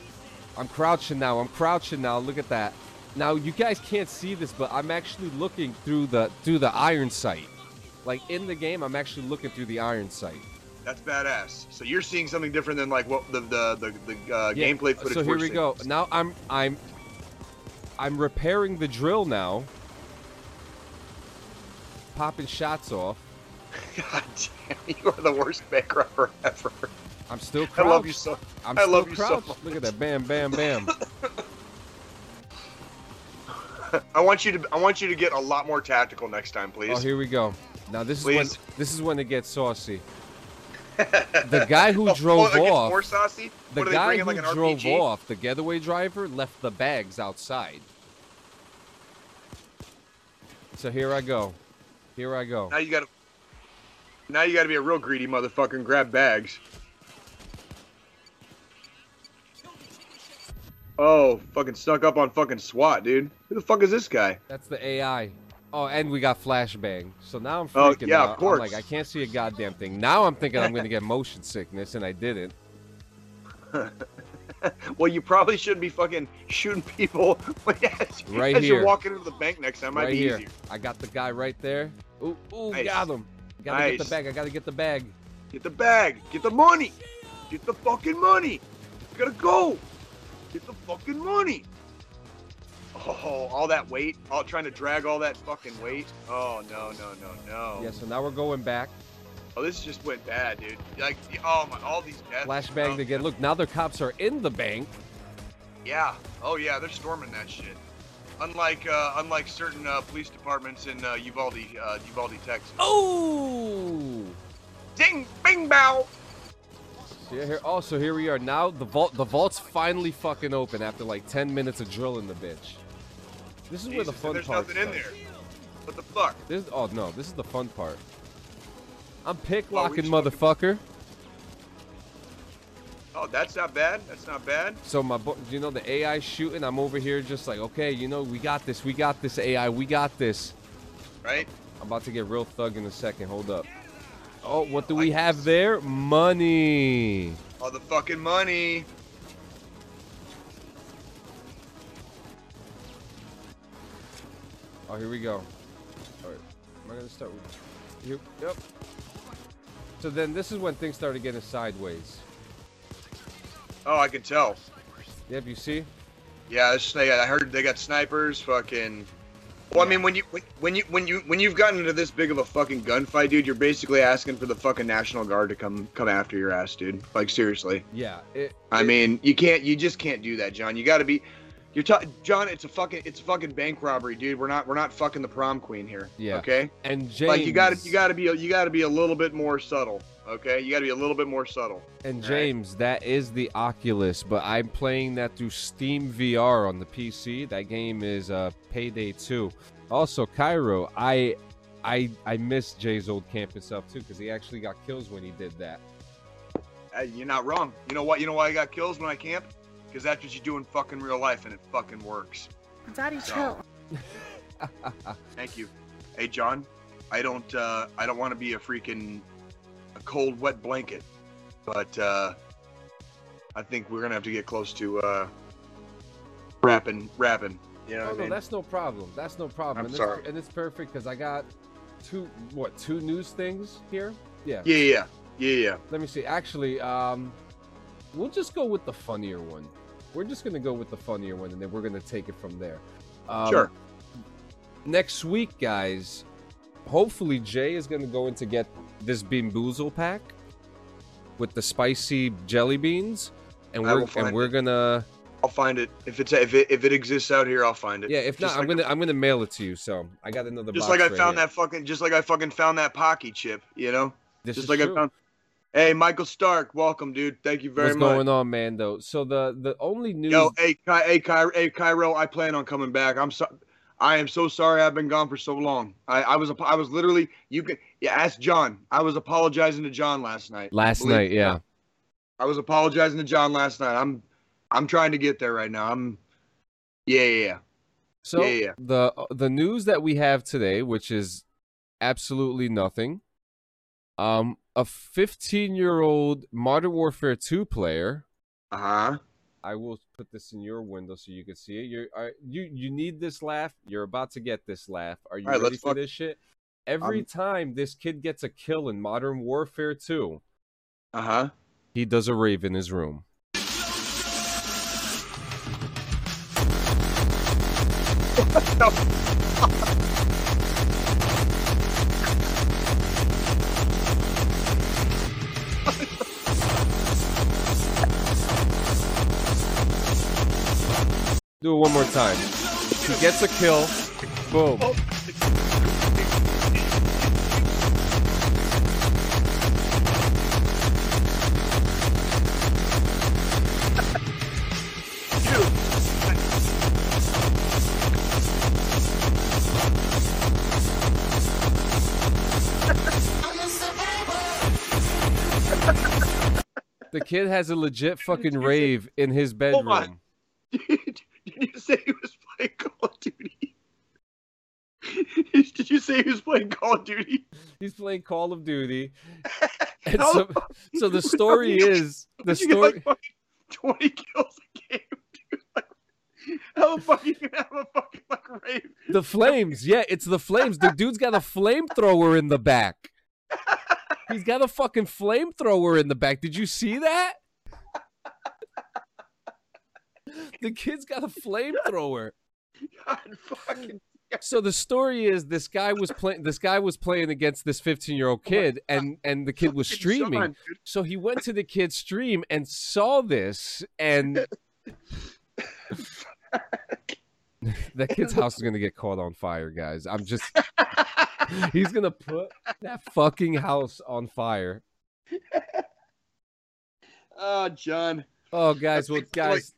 S2: I'm crouching now. I'm crouching now. Look at that. Now you guys can't see this, but I'm actually looking through the through the iron sight. Like in the game, I'm actually looking through the iron sight.
S3: That's badass. So you're seeing something different than like what the the the, the uh,
S2: Yeah,
S3: gameplay footage.
S2: So here we
S3: seeing.
S2: go. Now I'm I'm I'm repairing the drill now. Popping shots off.
S3: God damn, you are the worst bank robber ever.
S2: I'm still
S3: I love you so.
S2: I'm
S3: I
S2: still
S3: love you so much.
S2: Look at that. Bam, bam, bam.
S3: I want you to. I want you to get a lot more tactical next time, please.
S2: oh, here we go. Now this is when this is when it gets saucy. The guy who
S3: Oh, oh drove oh,
S2: off.
S3: More saucy.
S2: The guy
S3: bringing,
S2: who
S3: like an
S2: drove
S3: RPG?
S2: off, the getaway driver, left the bags outside. So here I go. Here I go.
S3: Now you got to. Now you got to be a real greedy motherfucker and grab bags. Oh, fucking snuck up on fucking SWAT, dude. Who the fuck is this guy?
S2: That's the AI. Oh, and we got flashbang. So now I'm freaking Oh,
S3: yeah,
S2: out.
S3: of course.
S2: I'm like, I can't see a goddamn thing. Now I'm thinking I'm gonna get motion sickness, and I didn't.
S3: well, you probably shouldn't be fucking shooting people as,
S2: Right
S3: as
S2: here.
S3: you're walking into the bank next time. Might
S2: right
S3: be
S2: here.
S3: easier.
S2: I got the guy right there. Ooh, ooh,
S3: Nice.
S2: got him. Gotta get the bag. I gotta get the bag.
S3: Get the bag. Get the money. Get the fucking money. You gotta go. Get the fucking money. Oh, all that weight. All trying to drag all that fucking weight. Oh no no no no.
S2: Yeah, so now we're going back.
S3: Oh, this just went bad, dude. Like, oh my, all these deaths.
S2: Flashbang again. Look, now the cops are in the bank.
S3: Yeah. Oh yeah, they're storming that shit. Unlike uh, unlike certain uh, police departments in uh, Uvalde, uh, Uvalde, Texas.
S2: Oh!
S3: Ding, bing, bow.
S2: So here, oh, so here we are. Now the vault, the vault's finally fucking open after like 10 minutes of drilling the bitch. This is where the fun
S3: there's
S2: part
S3: nothing in there. What the fuck?
S2: This, oh no, this is the fun part. I'm pick
S3: Oh,
S2: locking,
S3: fucking-
S2: motherfucker.
S3: Oh, that's not bad. That's not bad.
S2: So my, you know, the AI shooting. I'm over here just like, okay, you know, we got this, we got this AI, we got this.
S3: Right?
S2: I'm about to get real thug in a second. Hold up. Oh, what do we have there? Money.
S3: All the fucking money.
S2: Oh, here we go. All right, am I gonna start with? Yep. So then, this is when things started getting sideways.
S3: Oh, I can tell.
S2: Yep, you see?
S3: Yeah, they, I heard they got snipers. Fucking. Well, I mean, when you when, you when you when you've gotten into this big of a fucking gunfight, dude, you're basically asking for the fucking National Guard to come come after your ass, dude. Like seriously.
S2: Yeah. It,
S3: I
S2: it-
S3: mean, you can't, you just can't do that, John. You got to be, you're ta- John. It's a fucking, it's a fucking bank robbery, dude. We're not, we're not fucking the prom queen here.
S2: Yeah.
S3: Okay.
S2: and James.
S3: Like you got to, you got to be, you got to be a little bit more subtle. Okay. You got to be a little bit more subtle.
S2: And
S3: Right.
S2: James, that is the Oculus, but I'm playing that through Steam VR on the PC. That game is uh, Payday 2. Also, Cairo, I, I, I miss Jay's old camp himself too, because he actually got kills when he did that.
S3: Uh, you're not wrong. You know what? You know why I got kills when I camp? Because that's what you do in fucking real life, and it fucking works.
S6: Daddy,
S3: So-
S6: chill.
S3: Thank you. Hey, John. I don't, uh, I don't want to be a freaking, a cold, wet blanket, but uh, I think we're gonna have to get close to uh, rapping, rapping. You know
S2: Oh
S3: what I
S2: no,
S3: mean?
S2: that's no problem. That's no problem.
S3: I'm
S2: and
S3: sorry.
S2: It's, and it's perfect because I got two, what, two news things here? Yeah.
S3: Yeah, yeah, yeah, yeah.
S2: Let me see. Actually, um, we'll just go with the funnier one. We're just gonna go with the funnier one, and then we're gonna take it from there. Um,
S3: Sure.
S2: Next week, guys. Hopefully, Jay is gonna go in to get this Bean Boozle pack with the spicy jelly beans, and
S3: I
S2: we're
S3: will find
S2: and we're
S3: it.
S2: gonna
S3: I'll find it if it's if it if it exists out here. I'll find it.
S2: yeah. If not,
S3: Just
S2: I'm
S3: like-
S2: gonna I'm gonna mail it to you. So I got another.
S3: Just
S2: box
S3: like I
S2: right
S3: found
S2: here.
S3: that fucking, just like I fucking found that Paqui chip. You know,
S2: This
S3: just
S2: is
S3: like
S2: true.
S3: I found. Hey, Michael Stark, welcome, dude. Thank you very much.
S2: What's
S3: much.
S2: going on, man? Though, so the the only news.
S3: Yo, hey, Ky- hey, Ky- hey, Cairo, I plan on coming back. I'm so, I am so sorry I've been gone for so long. I, I was, I was literally, you can, yeah, ask John. I was apologizing to John last night.
S2: last night, yeah.
S3: not. I was apologizing to John last night. I'm, I'm trying to get there right now. I'm, yeah, yeah, yeah.
S2: So
S3: Yeah, yeah.
S2: the the news that we have today, which is absolutely nothing, um, a 15 year old Modern Warfare 2 player.
S3: Uh huh.
S2: I will put this in your window so you can see it. You're are, you you need this laugh. You're about to get this laugh. Are you
S3: All
S2: ready for
S3: fuck-
S2: this shit? Every
S3: I'm-
S2: time this kid gets a kill in Modern Warfare 2,
S3: Uh huh.
S2: he does a rave in his room. Do it one more time. He gets a kill. Boom. The kid has a legit fucking rave in his bedroom.
S3: Did you say he was playing Call of Duty? Did you say he was playing Call of Duty?
S2: He's playing Call of Duty. And
S3: How
S2: so, so the story is the
S3: Did you get,
S2: story.
S3: like, 20 kills a game, dude. Like, how the fuck you gonna have a fucking like rave?
S2: The flames, yeah, it's the flames. The dude's got a flamethrower in the back. He's got a fucking flamethrower in the back. Did you see that? The kid's got a flamethrower.
S3: God fucking.
S2: So the story is this guy was playing this guy was playing against this 15-year-old kid and and the kid was streaming. So he went to the kid's stream and saw this and that kid's house is going to get caught on fire, guys. I'm just he's going to put that fucking house on fire.
S3: Oh, John.
S2: Oh, guys, well guys,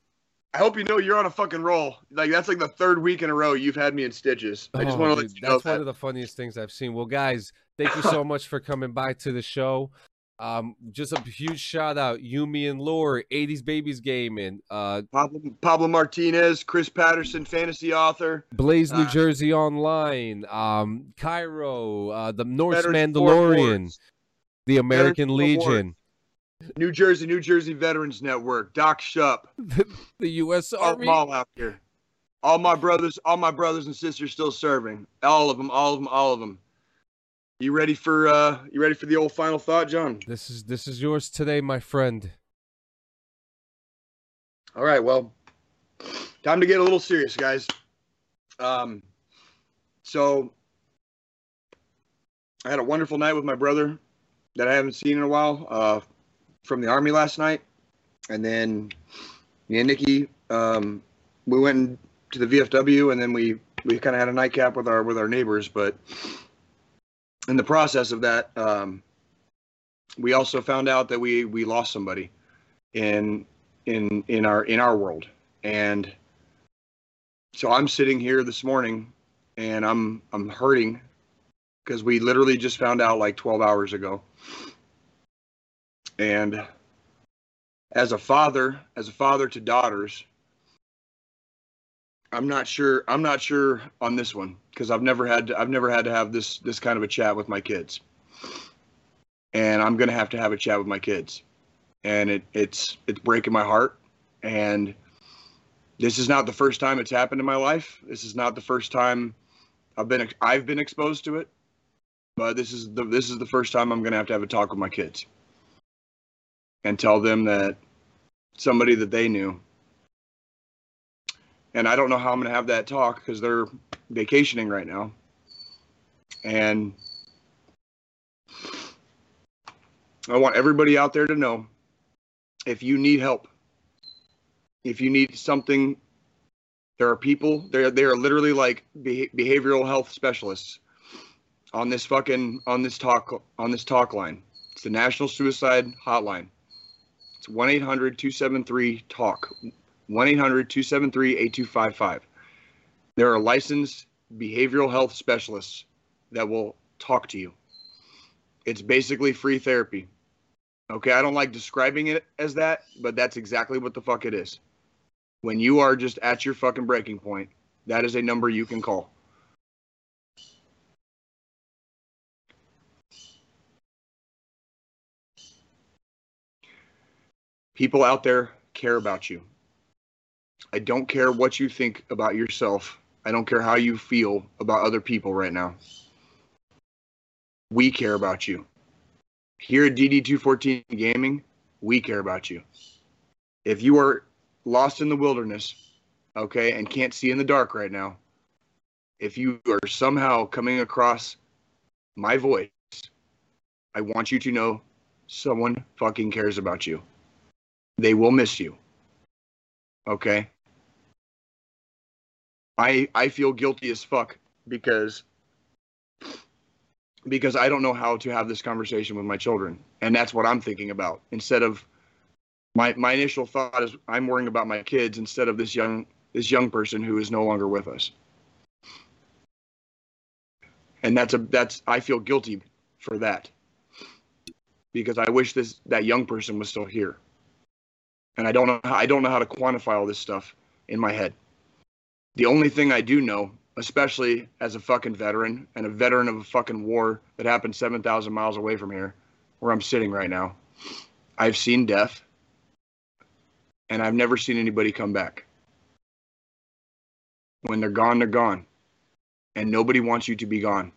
S3: I hope you know you're on a fucking roll. Like that's like the third week in a row you've had me in stitches. I just
S2: Oh,
S3: want to let you know
S2: that's
S3: that.
S2: one of the funniest things I've seen. Well, guys, thank you so much for coming by to the show. Um, just a huge shout out, Yumi and Lore, 80s Babies Gaming, uh,
S3: Pablo, Pablo Martinez, Chris Patterson, fantasy author,
S2: Blaze New
S3: Uh,
S2: Jersey Online, um, Cairo, uh, the Norse Mandalorian, the American. Legion,
S3: New Jersey, New Jersey Veterans Network, Doc Shupp,
S2: the U.S. Army.
S3: all out here. All my brothers, all my brothers and sisters still serving. All of them, all of them, all of them. You ready for uh you ready for the old final thought, John?
S2: This is this is yours today, my friend.
S3: All right, well, time to get a little serious, guys. Um, so I had a wonderful night with my brother that I haven't seen in a while uh, from the army last night, and then me and Nikki um, we went to the VFW, and then we we kind of had a nightcap with our with our neighbors, but in the process of that, um, we also found out that we we lost somebody in in in our in our world. And so i'm sitting here this morning and i'm i'm hurting because we literally just found out like 12 hours ago and as a father as a father to daughters i'm not sure i'm not sure on this one because i've never had to, i've never had to have this this kind of a chat with my kids. And i'm to have to have a chat with my kids. And it, it's it's breaking my heart. And this is not the first time it's happened in my life. This is not the first time i've been i've been exposed to it. But this is the this is the first time i'm to have to have a talk with my kids and tell them that somebody that they knew and i don't know how i'm going to have that talk because they're vacationing right now and i want everybody out there to know if you need help, if you need something, there are people. They're they are literally like beha- behavioral health specialists on this fucking on this talk on this talk line. It's the National Suicide Hotline. It's 1-800-273-TALK. 1-800-273-8255. There are licensed behavioral health specialists that will talk to you. It's basically free therapy. Okay, I don't like describing it as that, but that's exactly what the fuck it is. When you are just at your fucking breaking point, that is a number you can call. People out there care about you. I don't care what you think about yourself. I don't care how you feel about other people right now. We care about you. Here at DD214 Gaming, we care about you. If you are lost in the wilderness, okay, and can't see in the dark right now, if you are somehow coming across my voice, I want you to know someone fucking cares about you. They will miss you. Okay? I I feel guilty as fuck because because I don't know how to have this conversation with my children. And that's what I'm thinking about. Instead of my my initial thought is I'm worrying about my kids instead of this young this young person who is no longer with us. And that's a that's I feel guilty for that. Because I wish this that young person was still here. And I don't know I don't know how to quantify all this stuff in my head. The only thing I do know especially as a fucking veteran and a veteran of a fucking war that happened 7,000 miles away from here, where I'm sitting right now. I've seen death. and I've never seen anybody come back. When they're gone, they're gone. And nobody wants you to be gone.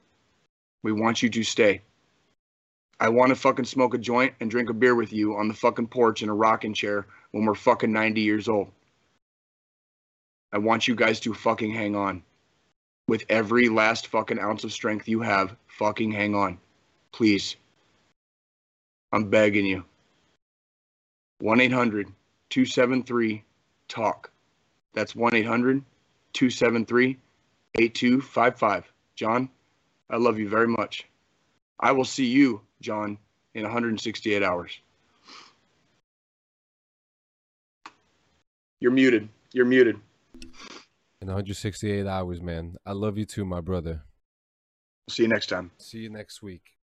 S3: We want you to stay. I want to fucking smoke a joint and drink a beer with you on the fucking porch in a rocking chair when we're fucking 90 years old. I want you guys to fucking hang on. With every last fucking ounce of strength you have, fucking hang on. Please. I'm begging you. 1 800 273 TALK. That's 1 800 273 8255. John, I love you very much. I will see you, John, in 168 hours. You're muted. You're muted.
S2: In 168 hours, man. I love you too, my brother.
S3: See you next time.
S2: See you next week.